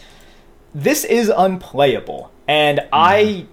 this is unplayable and i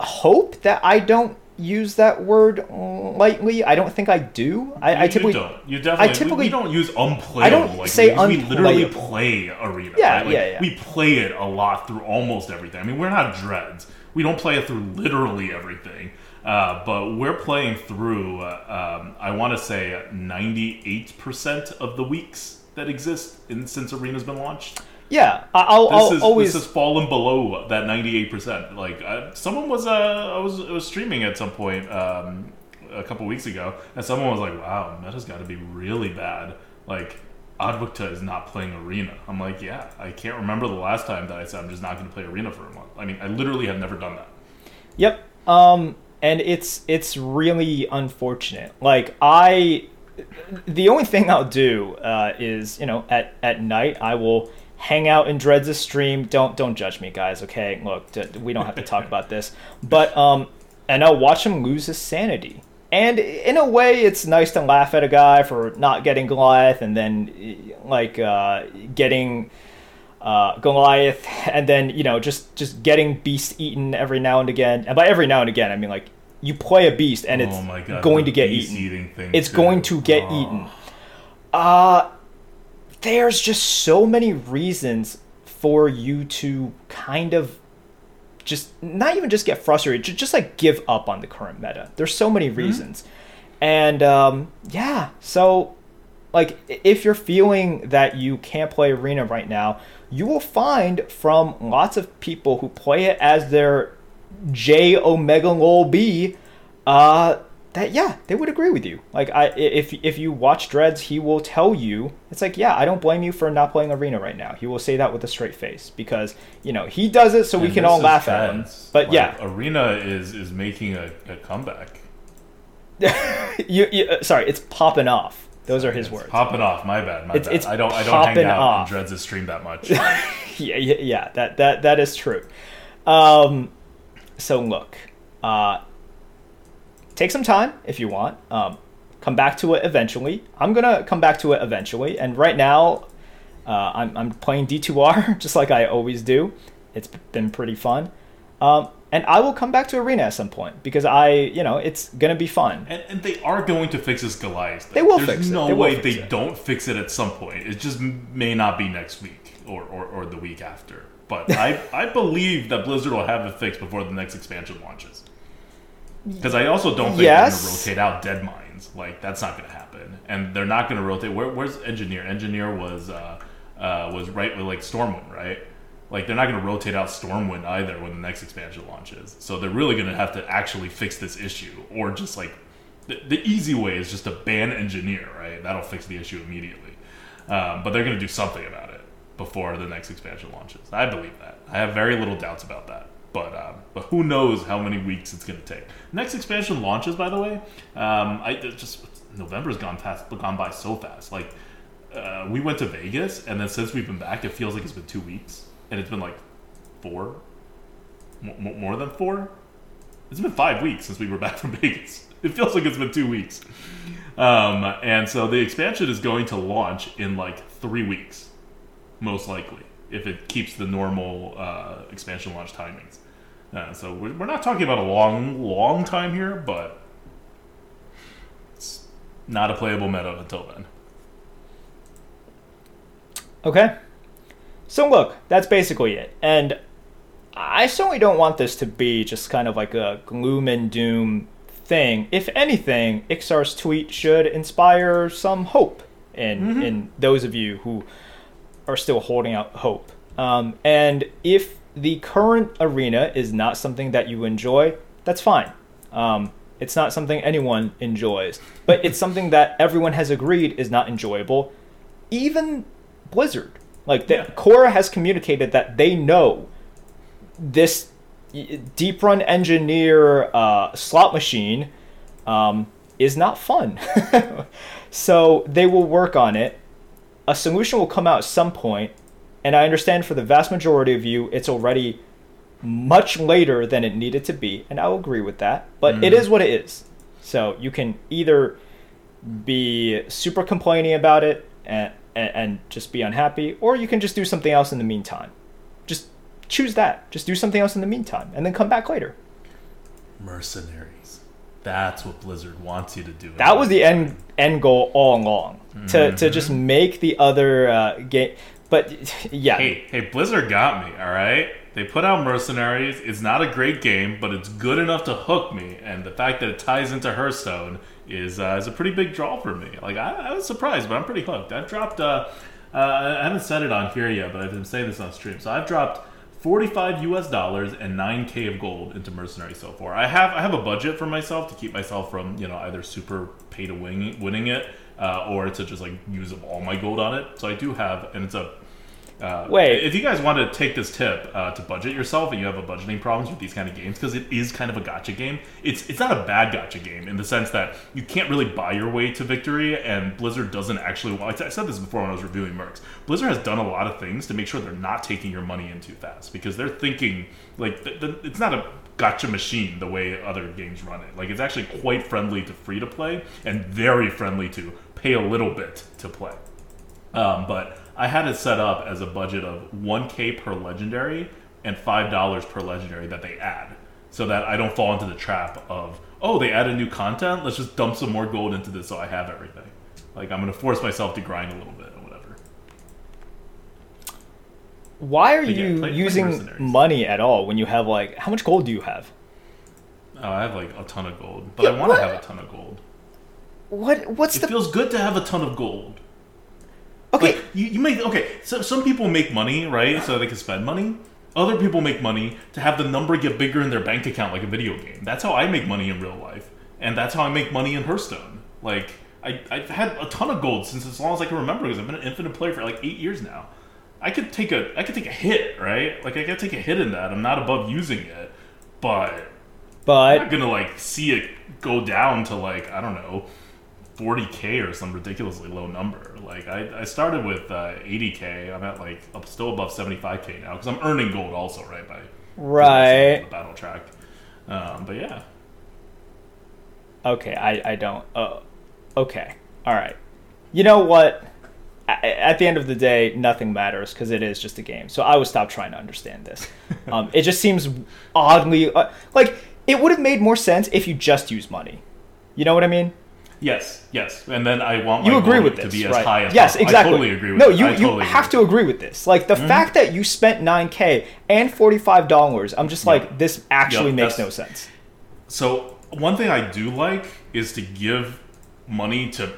hope that i don't use that word lightly i don't think i do i, I typically you don't. You definitely. we- typically- we, don't use unplayable. I don't like, say we, we literally play arena. Yeah, right? Like, yeah, yeah. We play it a lot through almost everything. I mean, we're not dreads. We don't play it through literally everything. Uh, but we're playing through. Uh, um, I want to say ninety-eight percent of the weeks that exist in, since arena's been launched. Yeah I- i'll, This, I'll is, always this has fallen below that 98%. Like uh, someone was uh, I was I was streaming at some point um, a couple weeks ago, and someone was like, "Wow, meta's got to be really bad." Like ADWCTA is not playing arena. I'm like, yeah, I can't remember the last time that I said I'm just not going to play arena for a month. I mean, I literally have never done that. Yep. Um, and it's it's really unfortunate. Like I, the only thing I'll do uh, is you know at at night I will hang out in Dreads' stream. Don't don't judge me, guys. Okay, look, d- we don't have to talk about this. But um, and I'll watch him lose his sanity. And in a way, it's nice to laugh at a guy for not getting Goliath, and then like uh, getting uh, Goliath, and then you know just just getting beast eaten every now and again. And by every now and again, I mean like you play a beast and it's oh god, going to get eaten. It's too. going to get Oh. eaten. Uh there's just so many reasons for you to kind of just not even just get frustrated, ju- just like give up on the current meta. There's so many reasons. And um, yeah, so like if you're feeling that you can't play arena right now, you will find from lots of people who play it as their J Omega Lol B, uh, that yeah, they would agree with you. Like I, if if you watch Dreads, he will tell you it's like yeah, I don't blame you for not playing arena right now. He will say that with a straight face because you know he does it so we can all laugh at him. But Like, yeah, arena is is making a, a comeback. you, you uh, sorry, it's popping off. Those are his It's words. Popping off, my bad, my It's- bad. it's I don't I don't hang out off. on Dreads' stream that much. yeah, yeah, yeah, that that that is true. Um, so look, uh, take some time if you want. Um, come back to it eventually. I'm gonna come back to it eventually. And right now, uh, I'm I'm playing D2R just like I always do. It's been pretty fun. Um, and I will come back to Arena at some point because I, you know, it's gonna be fun. And, and they are going to fix this Goliath. Thing. They will There's fix it. There's no way they it. don't fix it at some point. It just may not be next week or, or, or the week after. But I, I believe that Blizzard will have it fixed before the next expansion launches. Because I also don't think Yes. they're going to rotate out Deadmines. Like, that's not going to happen. And they're not going to rotate. Where, where's Engineer? Engineer was uh, uh, was right with, like, Stormwind, right? Like, they're not going to rotate out Stormwind either when the next expansion launches. So they're really going to have to actually fix this issue. Or just, like, the, the easy way is just to ban Engineer, right? That'll fix the issue immediately. Um, but they're going to do something about it before the next expansion launches. I believe that. I have very little doubts about that. But uh, but who knows how many weeks it's going to take. Next expansion launches, by the way. Um, I just November's gone past, gone by so fast. Like uh, we went to Vegas, and then since we've been back, it feels like it's been two weeks, and it's been like four, M- more than four. It's been five weeks since we were back from Vegas. It feels like it's been two weeks. Um, and so the expansion is going to launch in like three weeks, most likely, if it keeps the normal uh, expansion launch timings. Uh, so we're, we're not talking about a long, long time here, but it's not a playable meta until then. Okay. So look, that's basically it. And I certainly don't want this to be just kind of like a gloom and doom thing. If anything, Iksar's tweet should inspire some hope in Mm-hmm. in those of you who are still holding out hope. Um, and if the current arena is not something that you enjoy, that's fine. Um, it's not something anyone enjoys, but it's something that everyone has agreed is not enjoyable. Even Blizzard, like the, Yeah. Cora has communicated that they know this deep run engineer uh, slot machine um, is not fun. so they will work on it. A solution will come out at some point, and I understand for the vast majority of you, it's already much later than it needed to be, and I'll agree with that. But it is what it is. So you can either be super complaining about it and, and, just be unhappy, or you can just do something else in the meantime. Just choose that. Just do something else in the meantime, and then come back later. Mercenaries. That's what Blizzard wants you to do. That was the end end goal all along to to just make the other uh, game. But yeah, Hey, hey, Blizzard got me, alright? They put out Mercenaries. It's not a great game, but it's good enough to hook me. And the fact that it ties into Hearthstone is uh, is a pretty big draw for me. Like, I, I was surprised, but I'm pretty hooked. I've dropped, uh, uh, I haven't said it on here yet, but I've been saying this on stream. So I've dropped 45 US dollars and 9k of gold into Mercenary so far. I have I have a budget for myself to keep myself from, you know, either super pay to win, winning it uh, or to just like use up all my gold on it. So I do have, and it's a uh, Wait. if you guys want to take this tip uh, to budget yourself and you have a budgeting problems with these kind of games because it is kind of a gotcha game it's it's not a bad gotcha game in the sense that you can't really buy your way to victory and blizzard doesn't actually well, i said this before when i was reviewing mercs blizzard has done a lot of things to make sure they're not taking your money in too fast because they're thinking like the, the, it's not a gotcha machine the way other games run it like it's actually quite friendly to free to play and very friendly to pay a little bit to play um, but I had it set up as a budget of 1k per legendary and $5 per legendary that they add. So that I don't fall into the trap of, oh, they added new content, let's just dump some more gold into this so I have everything. Like, I'm going to force myself to grind a little bit or whatever. why are yeah, you play- play using Mercenaries. money at all when you have like how much gold do you have? Oh, I have like a ton of gold, but Yeah, I want to have a ton of gold. What what's It the It feels good to have a ton of gold. Okay? Like, you, you make okay. So some people make money, right? So they can spend money. Other people make money to have the number get bigger in their bank account, like a video game. That's how I make money in real life, and that's how I make money in Hearthstone. Like I, I've had a ton of gold since as long as I can remember, because I've been an infinite player for like eight years now. I could take a I could take a hit, right? Like I could take a hit in that. I'm not above using it, but but I'm not gonna like see it go down to like I don't know, 40k or some ridiculously low number. Like I, I started with uh, 80k. I'm at like up still above 75k now because I'm earning gold also, right? By Right. the battle track. Um, but yeah, okay, I I don't. Uh, okay, all right. You know what? At the end of the day, nothing matters because it is just a game. So I would stop trying to understand this. Um, it just seems oddly uh, like it would have made more sense if you just use money. You know what I mean? Yes, yes. And then I want you my agree with to this, be as right? high as yes, possible. exactly. I totally agree with no, you you totally have to agree with this. Like the fact that you spent nine k and forty five dollars, I'm just like this actually Yep, makes no sense. So one thing I do like is to give money to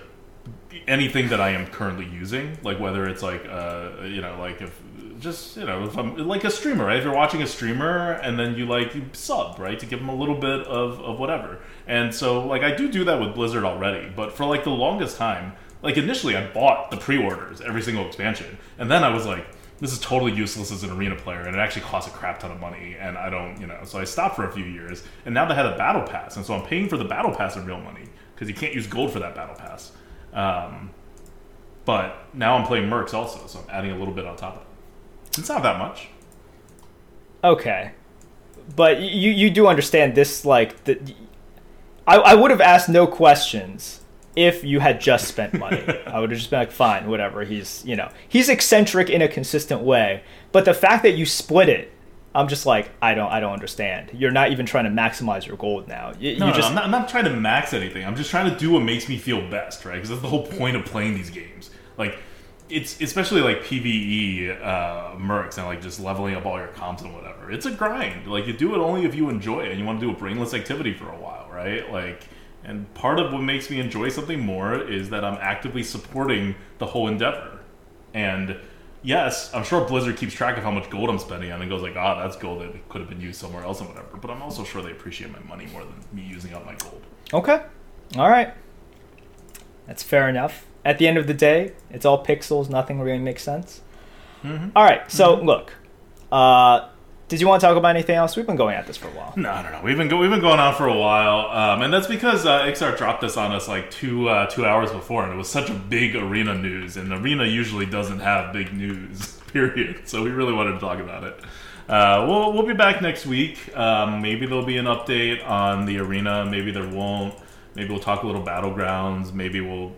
anything that I am currently using, like whether it's like uh you know like if just you know like a streamer, right? If you're watching a streamer and then you like you sub right to give them a little bit of of whatever, and so like I do do that with Blizzard already, but for like the longest time, like initially I bought the pre-orders every single expansion, and then I was like. this is totally useless as an arena player, and it actually costs a crap ton of money, and I don't, you know. So I stopped for a few years, and now they had a battle pass, and so I'm paying for the battle pass in real money because you can't use gold for that battle pass. Um, but now I'm playing Mercs also, so I'm adding a little bit on top of. It's not that much. Okay, but you you do understand this like the. I, I would have asked no questions if you had just spent money. I would have just been like, fine, whatever. He's you know he's eccentric in a consistent way, but the fact that you split it, I'm just like I don't I don't understand. You're not even trying to maximize your gold now. You, No, you no, I'm, not, I'm not trying to max anything. I'm just trying to do what makes me feel best, right? Because that's the whole point of playing these games. Like, it's especially like PVE uh, mercs and like just leveling up all your comps and whatever. It's a grind. Like, you do it only if you enjoy it and you want to do a brainless activity for a while, right? Like, and part of what makes me enjoy something more is that I'm actively supporting the whole endeavor. And yes, I'm sure Blizzard keeps track of how much gold I'm spending on and goes like, ah, that's gold that could have been used somewhere else and whatever. But I'm also sure they appreciate my money more than me using up my gold. Okay. All right. That's fair enough. At the end of the day, it's all pixels. Nothing really makes sense. All right. So look, uh, did you want to talk about anything else? We've been going at this for a while. No, no, no. We've been go- we've been going on for a while, um, and that's because uh, Iksar dropped this on us like two uh, two hours before, and it was such a big arena news, and arena usually doesn't have big news. Period. So we really wanted to talk about it. Uh, we'll we'll be back next week. Um, maybe there'll be an update on the arena. Maybe there won't. Maybe we'll talk a little battlegrounds. Maybe we'll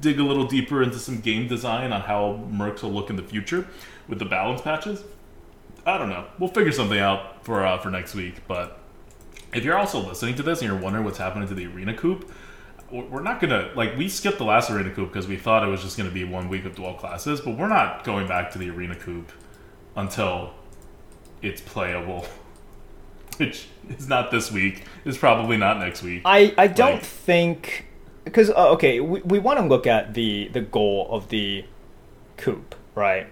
dig a little deeper into some game design on how Mercs will look in the future with the balance patches. I don't know. We'll figure something out for uh, for next week. But if you're also listening to this and you're wondering what's happening to the arena coop, we're not gonna like we skipped the last arena coop because we thought it was just gonna be one week of dual classes, but we're not going back to the arena coop until it's playable. Which is not this week. It's probably not next week. I, I don't Like- think because uh, okay we, we want to look at the the goal of the coup right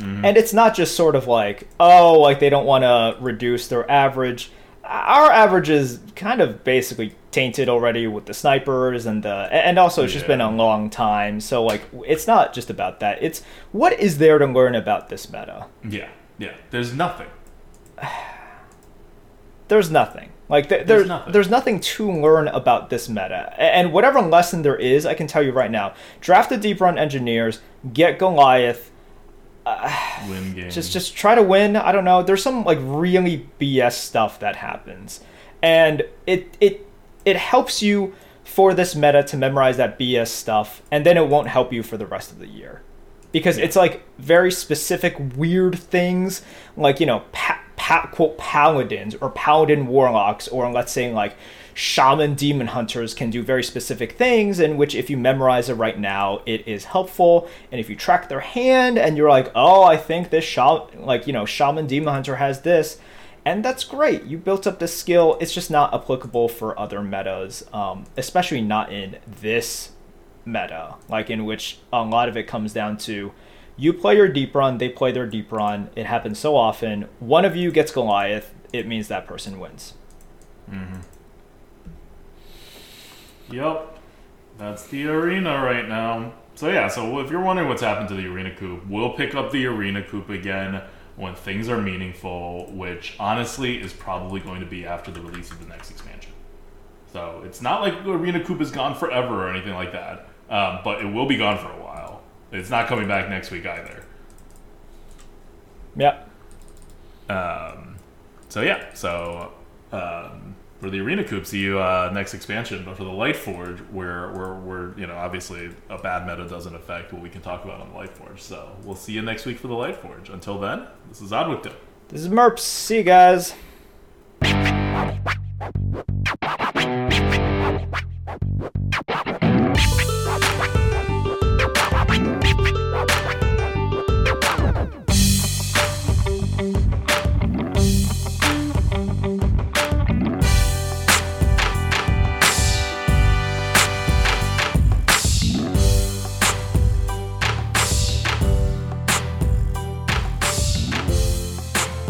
and it's not just sort of like oh like they don't want to reduce their average our average is kind of basically tainted already with the snipers and the and also it's just been a long time so like it's not just about that it's what is there to learn about this meta Yeah, yeah. There's nothing. there's nothing. Like th- there's nothing. there's nothing to learn about this meta, and whatever lesson there is, I can tell you right now: draft the Deeprun Engineers, get Goliath, uh, Win game. just just try to win. I don't know. There's some like really BS stuff that happens, and it it it helps you for this meta to memorize that BS stuff, and then it won't help you for the rest of the year, because it's like very specific weird things, like you know, pa- pa- quote paladins or paladin warlocks, or let's say like shaman demon hunters can do very specific things in which if you memorize it right now it is helpful. And if you track their hand and you're like oh i think this shaman like you know shaman demon hunter has this and that's great. You built up this skill. It's just not applicable for other metas um, especially not in this meta like in which a lot of it comes down to you play your deep run they play their deep run it happens so often one of you gets goliath it means that person wins Mm-hmm. Yep. That's the arena right now. So yeah, so if you're wondering what's happened to the arena coop, we'll pick up the arena coop again when things are meaningful, which honestly is probably going to be after the release of the next expansion. So it's not like the arena coop is gone forever or anything like that, um, but it will be gone for a while. It's not coming back next week either. yeah Um, so yeah, so um, for the arena coop, see you uh, next expansion. But for the Lightforge, where where we're you know obviously a bad meta doesn't affect what we can talk about on the Lightforge. So we'll see you next week for the Lightforge. Until then, this is ADWCTA This is Merps. See you guys.